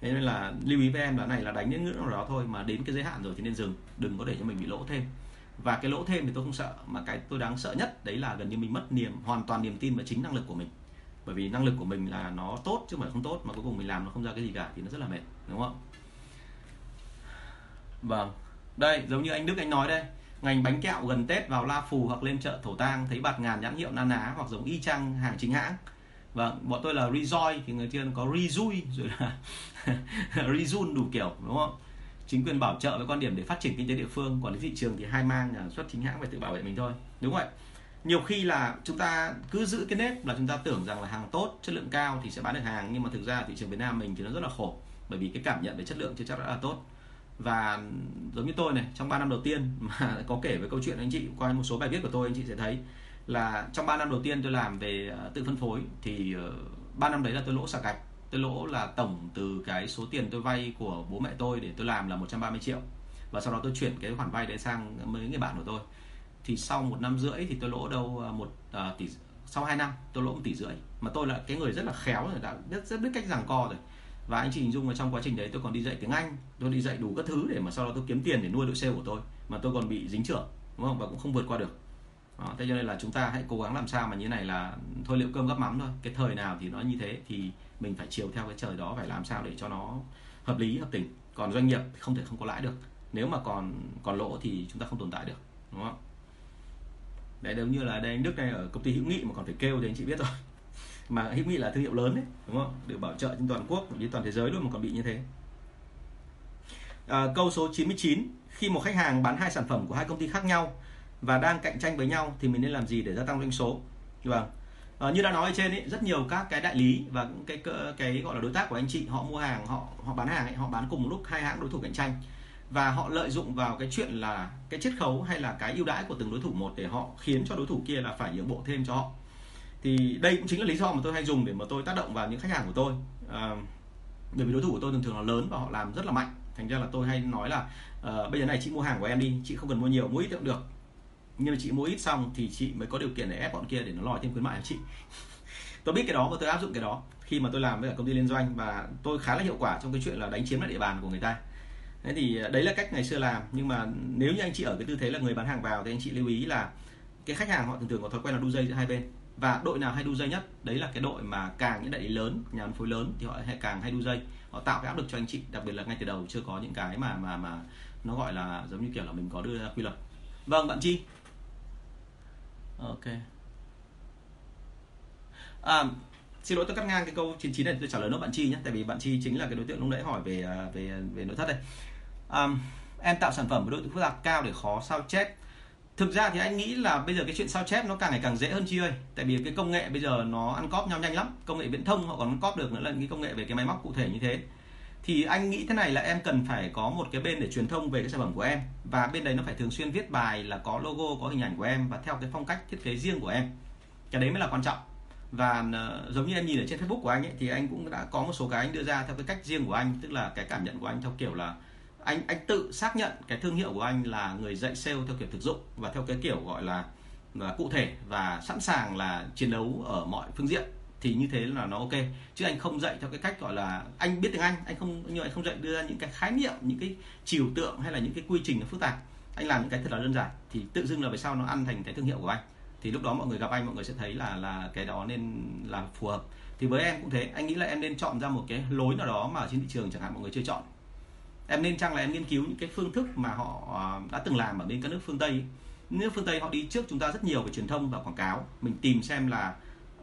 thế nên là lưu ý với em là này là đánh những ngưỡng nào đó thôi mà đến cái giới hạn rồi thì nên dừng, đừng có để cho mình bị lỗ thêm. Và cái lỗ thêm thì tôi không sợ, mà cái tôi đáng sợ nhất đấy là gần như mình mất niềm, hoàn toàn niềm tin vào chính năng lực của mình. Bởi vì năng lực của mình là nó tốt chứ không phải không tốt, mà cuối cùng mình làm nó không ra cái gì cả thì nó rất là mệt, đúng không? Vâng. Đây, giống như anh Đức anh nói đây, ngành bánh kẹo gần Tết vào La Phù hoặc lên chợ Thổ Tang thấy bạt ngàn nhãn hiệu na ná hoặc giống y chang hàng chính hãng vâng bọn tôi là Rejoy thì người tiên có rejui rồi là rejun đủ kiểu, đúng không? Chính quyền bảo trợ với quan điểm để phát triển kinh tế địa phương, quản lý thị trường thì hai mang là xuất chính hãng phải tự bảo vệ mình thôi, đúng vậy nhiều khi là chúng ta cứ giữ cái nếp là chúng ta tưởng rằng là hàng tốt, chất lượng cao thì sẽ bán được hàng, nhưng mà thực ra thị trường Việt Nam mình thì nó rất là khổ, bởi vì cái cảm nhận về chất lượng chưa chắc đã là tốt. Và giống như tôi này, trong 3 năm đầu tiên mà có kể với câu chuyện anh chị, qua một số bài viết của tôi, anh chị sẽ thấy là trong 3 năm đầu tiên tôi làm về ờ, tự phân phối thì ờ, 3 năm đấy là tôi lỗ sạc gạch. Tôi lỗ là tổng từ cái số tiền tôi vay của bố mẹ tôi để tôi làm là 130 triệu. Và sau đó tôi chuyển cái khoản vay đấy sang mấy người bạn của tôi. Thì sau một năm rưỡi thì tôi lỗ đâu ờ, một tỷ, sau 2 năm tôi lỗ một tỷ rưỡi. Mà tôi là cái người rất là khéo rồi, đã biết, rất biết cách giằng co rồi. Và anh chị hình dung là trong quá trình đấy tôi còn đi dạy tiếng Anh, tôi đi dạy đủ các thứ để mà sau đó tôi kiếm tiền để nuôi đội sale của tôi, mà tôi còn bị dính trưởng, đúng không? Và cũng không vượt qua được đó, thế cho nên là chúng ta hãy cố gắng làm sao mà như này là thôi liệu cơm gấp mắm thôi. Cái thời nào thì nó như thế thì mình phải chiều theo cái trời đó phải làm sao để cho nó hợp lý hợp tình. Còn doanh nghiệp không thể không có lãi được. Nếu mà còn còn lỗ thì chúng ta không tồn tại được đúng không? Đấy giống như là đây anh Đức này ở công ty hữu nghị mà còn phải kêu thì anh chị biết rồi. Mà hữu nghị là thương hiệu lớn đấy đúng không? Được bảo trợ trên toàn quốc với toàn thế giới luôn mà còn bị như thế. À, câu số 99 khi một khách hàng bán hai sản phẩm của hai công ty khác nhau và đang cạnh tranh với nhau thì mình nên làm gì để gia tăng doanh số? Vâng. À, như đã nói ở trên ấy, rất nhiều các cái đại lý và cái cái, cái gọi là đối tác của anh chị họ mua hàng họ họ bán hàng ấy, họ bán cùng một lúc hai hãng đối thủ cạnh tranh. Và họ lợi dụng vào cái chuyện là cái chiết khấu hay là cái ưu đãi của từng đối thủ một để họ khiến cho đối thủ kia là phải nhượng bộ thêm cho họ. Thì đây cũng chính là lý do mà tôi hay dùng để mà tôi tác động vào những khách hàng của tôi. À, bởi vì đối thủ của tôi thường thường là lớn và họ làm rất là mạnh. Thành ra là tôi hay nói là uh, bây giờ này chị mua hàng của em đi chị không cần mua nhiều mua ít cũng được nhưng mà chị mua ít xong thì chị mới có điều kiện để ép bọn kia để nó lòi thêm khuyến mại cho chị. Tôi biết cái đó và tôi áp dụng cái đó. Khi mà tôi làm với cả công ty liên doanh và tôi khá là hiệu quả trong cái chuyện là đánh chiếm lại địa bàn của người ta. Thế thì à, đấy là cách ngày xưa làm. Nhưng mà nếu như anh chị ở cái tư thế là người bán hàng vào thì anh chị lưu ý là cái khách hàng họ thường thường có thói quen là đu dây giữa hai bên. Và đội nào hay đu dây nhất, đấy là cái đội mà càng những đại lý lớn, nhà phân phối lớn thì họ hay càng hay đu dây. Họ tạo cái áp lực cho anh chị, đặc biệt là ngay từ đầu chưa có những cái mà mà mà nó gọi là giống như kiểu là mình có đưa ra quy luật. Vâng bạn chi? Ok. À, xin lỗi tôi cắt ngang cái câu 99 này tôi trả lời nốt bạn chi nhé tại vì bạn chi chính là cái đối tượng lúc nãy hỏi về à, về về nội thất đây. À, em tạo sản phẩm với độ phức tạp cao để khó sao chép. Thực ra thì anh nghĩ là bây giờ cái chuyện sao chép nó càng ngày càng dễ hơn chi ơi tại vì cái công nghệ bây giờ nó ăn cóp nhau nhanh lắm. Công nghệ viễn thông họ còn ăn cóp được nữa là những cái công nghệ về cái máy móc cụ thể như thế thì anh nghĩ thế này là em cần phải có một cái bên để truyền thông về cái sản phẩm của em. Và bên đấy nó phải thường xuyên viết bài là có logo có hình ảnh của em và theo cái phong cách thiết kế riêng của em. Cái đấy mới là quan trọng. Và ờ, giống như em nhìn ở trên Facebook của anh ấy thì anh cũng đã có một số cái anh đưa ra theo cái cách riêng của anh tức là cái cảm nhận của anh theo kiểu là anh anh tự xác nhận cái thương hiệu của anh là người dạy sale theo kiểu thực dụng và theo cái kiểu gọi là, là cụ thể và sẵn sàng là chiến đấu ở mọi phương diện thì như thế là nó ok. Chứ anh không dạy theo cái cách gọi là anh biết tiếng anh anh không, nhưng anh không dạy đưa ra những cái khái niệm, những cái chiều tượng hay là những cái quy trình nó phức tạp. Anh làm những cái thật là đơn giản thì tự dưng là về sau nó ăn thành cái thương hiệu của anh. Thì lúc đó mọi người gặp anh, mọi người sẽ thấy là là cái đó nên là phù hợp. Thì với em cũng thế, anh nghĩ là em nên chọn ra một cái lối nào đó mà trên thị trường chẳng hạn mọi người chưa chọn. Em nên chăng là em nghiên cứu những cái phương thức mà họ à, đã từng làm ở bên các nước phương tây. Nước phương tây họ đi trước chúng ta rất nhiều về truyền thông và quảng cáo. Mình tìm xem là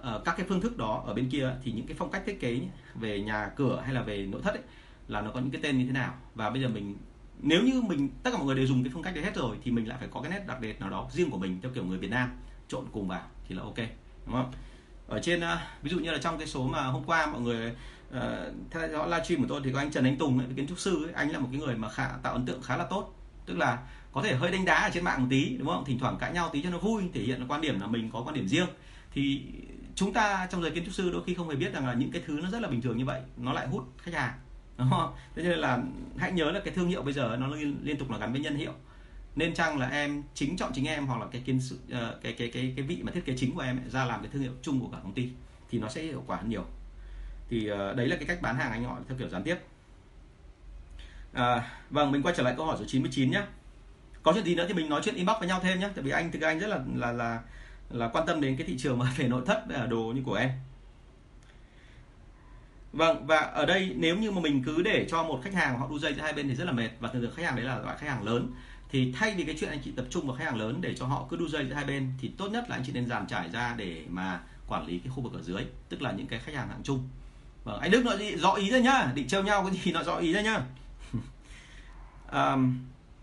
ở các cái phương thức đó ở bên kia thì những cái phong cách thiết kế về nhà cửa hay là về nội thất ấy, là nó có những cái tên như thế nào. Và bây giờ mình nếu như mình tất cả mọi người đều dùng cái phong cách đấy hết rồi thì mình lại phải có cái nét đặc biệt nào đó riêng của mình theo kiểu người Việt Nam trộn cùng vào thì là ok đúng không? Ở trên ờ, ví dụ như là trong cái số mà hôm qua mọi người uh, theo dõi livestream của tôi thì có anh Trần Anh Tùng ấy, kiến trúc sư ấy, anh là một cái người mà khá, tạo ấn tượng khá là tốt. Tức là có thể hơi đánh đá ở trên mạng một tí đúng không? Thỉnh thoảng cãi nhau tí cho nó vui thể hiện là quan điểm là mình có quan điểm riêng. Thì chúng ta trong giới kiến trúc sư đôi khi không hề biết rằng là những cái thứ nó rất là bình thường như vậy nó lại hút khách hàng đúng không? Thế nên là hãy nhớ là cái thương hiệu bây giờ nó liên, liên tục là gắn với nhân hiệu. Nên chăng là em chính chọn chính em hoặc là cái kiến sự ờ, cái cái cái cái vị mà thiết kế chính của em ấy, ra làm cái thương hiệu chung của cả công ty thì nó sẽ hiệu quả hơn nhiều. Thì ờ, đấy là cái cách bán hàng anh gọi theo kiểu gián tiếp. À, vâng mình quay trở lại câu hỏi số 99 nhé có chuyện gì nữa thì mình nói chuyện inbox với nhau thêm nhé tại vì anh thực anh rất là là là là quan tâm đến cái thị trường mà về nội thất đồ như của em. Vâng và ở đây nếu như mà mình cứ để cho một khách hàng họ đu dây giữa hai bên thì rất là mệt. Và thường thường khách hàng đấy là loại khách hàng lớn. Thì thay vì cái chuyện anh chị tập trung vào khách hàng lớn để cho họ cứ đu dây giữa hai bên thì tốt nhất là anh chị nên giảm trải ra để mà quản lý cái khu vực ở dưới tức là những cái khách hàng hạng chung vâng anh Đức nói gì? Rõ ý ra nhá. Định trêu nhau cái gì nó rõ ý ra nhá. Um,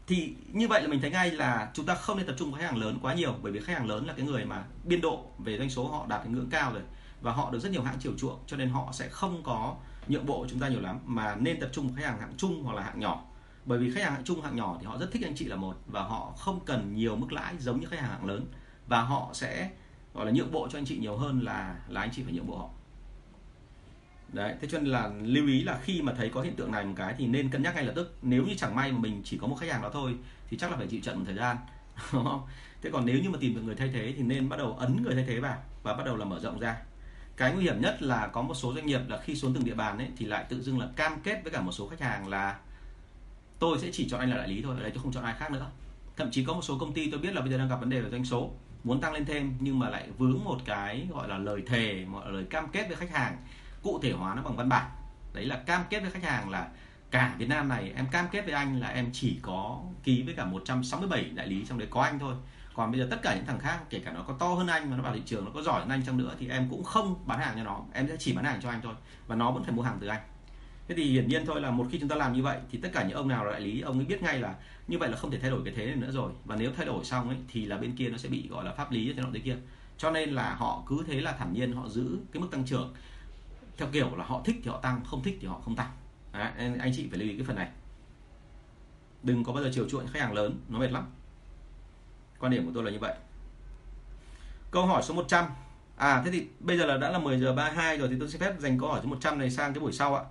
thì như vậy là mình thấy ngay là chúng ta không nên tập trung vào khách hàng lớn quá nhiều, bởi vì khách hàng lớn là cái người mà biên độ về doanh số họ đạt cái ngưỡng cao rồi, và họ được rất nhiều hãng chiều chuộng, cho nên họ sẽ không có nhượng bộ chúng ta nhiều lắm, mà nên tập trung vào khách hàng hạng trung hoặc là hạng nhỏ. Bởi vì khách hàng hạng trung, hạng nhỏ thì họ rất thích anh chị là một, và họ không cần nhiều mức lãi giống như khách hàng hạng lớn, và họ sẽ, gọi là, nhượng bộ cho anh chị nhiều hơn là là anh chị phải nhượng bộ họ đấy, thế cho nên là lưu ý là khi mà thấy có hiện tượng này một cái thì nên cân nhắc ngay lập tức. Nếu như chẳng may mà mình chỉ có một khách hàng đó thôi thì chắc là phải chịu trận một thời gian thế còn nếu như mà tìm được người thay thế thì nên bắt đầu ấn người thay thế vào và bắt đầu là mở rộng ra. Cái nguy hiểm nhất là có một số doanh nghiệp là khi xuống từng địa bàn ấy thì lại tự dưng là cam kết với cả một số khách hàng là tôi sẽ chỉ chọn anh là đại lý thôi, ở đây tôi không chọn ai khác nữa. Thậm chí có một số công ty tôi biết là bây giờ đang gặp vấn đề về doanh số, muốn tăng lên thêm nhưng mà lại vướng một cái gọi là lời thề, một lời cam kết với khách hàng cụ thể hóa nó bằng văn bản. Đấy là cam kết với khách hàng là cả Việt Nam này, em cam kết với anh là em chỉ có ký với cả 167 đại lý trong đấy có anh thôi. Còn bây giờ tất cả những thằng khác, kể cả nó có to hơn anh mà nó vào thị trường nó có giỏi hơn anh chăng nữa thì em cũng không bán hàng cho nó, em sẽ chỉ bán hàng cho anh thôi và nó vẫn phải mua hàng từ anh. Thế thì hiển nhiên thôi là một khi chúng ta làm như vậy thì tất cả những ông nào là đại lý, ông ấy biết ngay là như vậy là không thể thay đổi cái thế này nữa rồi. Và nếu thay đổi xong ấy thì là bên kia nó sẽ bị, gọi là pháp lý thế nọ thế kia. Cho nên là họ cứ thế là thản nhiên, họ giữ cái mức tăng trưởng theo kiểu là họ thích thì họ tăng không thích thì họ không tăng. Đấy, anh chị phải lưu ý cái phần này. Đừng có bao giờ chiều chuộng khách hàng lớn nó mệt lắm. Quan điểm của tôi là như vậy. Câu hỏi số 100 à thế thì bây giờ là đã là 10 giờ 32 rồi thì tôi sẽ phép dành câu hỏi số 100 này sang cái buổi sau ạ.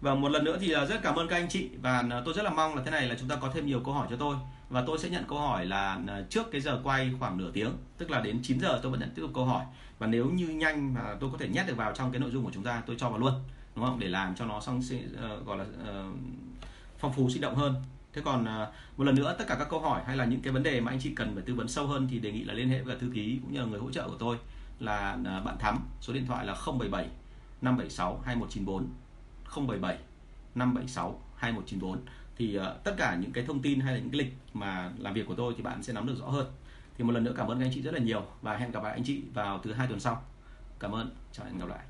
Và một lần nữa thì à, rất cảm ơn các anh chị và à, tôi rất là mong là thế này là chúng ta có thêm nhiều câu hỏi cho tôi. Và tôi sẽ nhận câu hỏi là à, trước cái giờ quay khoảng nửa tiếng tức là đến 9 giờ tôi vẫn nhận tiếp tục câu hỏi và nếu như nhanh mà tôi có thể nhét được vào trong cái nội dung của chúng ta tôi cho vào luôn đúng không? Để làm cho nó xong uh, gọi là uh, phong phú sinh động hơn. Thế còn uh, một lần nữa tất cả các câu hỏi hay là những cái vấn đề mà anh chị cần phải tư vấn sâu hơn thì đề nghị là liên hệ với thư ký cũng như là người hỗ trợ của tôi là uh, bạn thắm. Số điện thoại là 077 576 2194 077 576 2194 thì uh, tất cả những cái thông tin hay là những cái lịch mà làm việc của tôi thì bạn sẽ nắm được rõ hơn thì một lần nữa cảm ơn các anh chị rất là nhiều và hẹn gặp lại anh chị vào thứ hai tuần sau. Cảm ơn, chào hẹn gặp lại.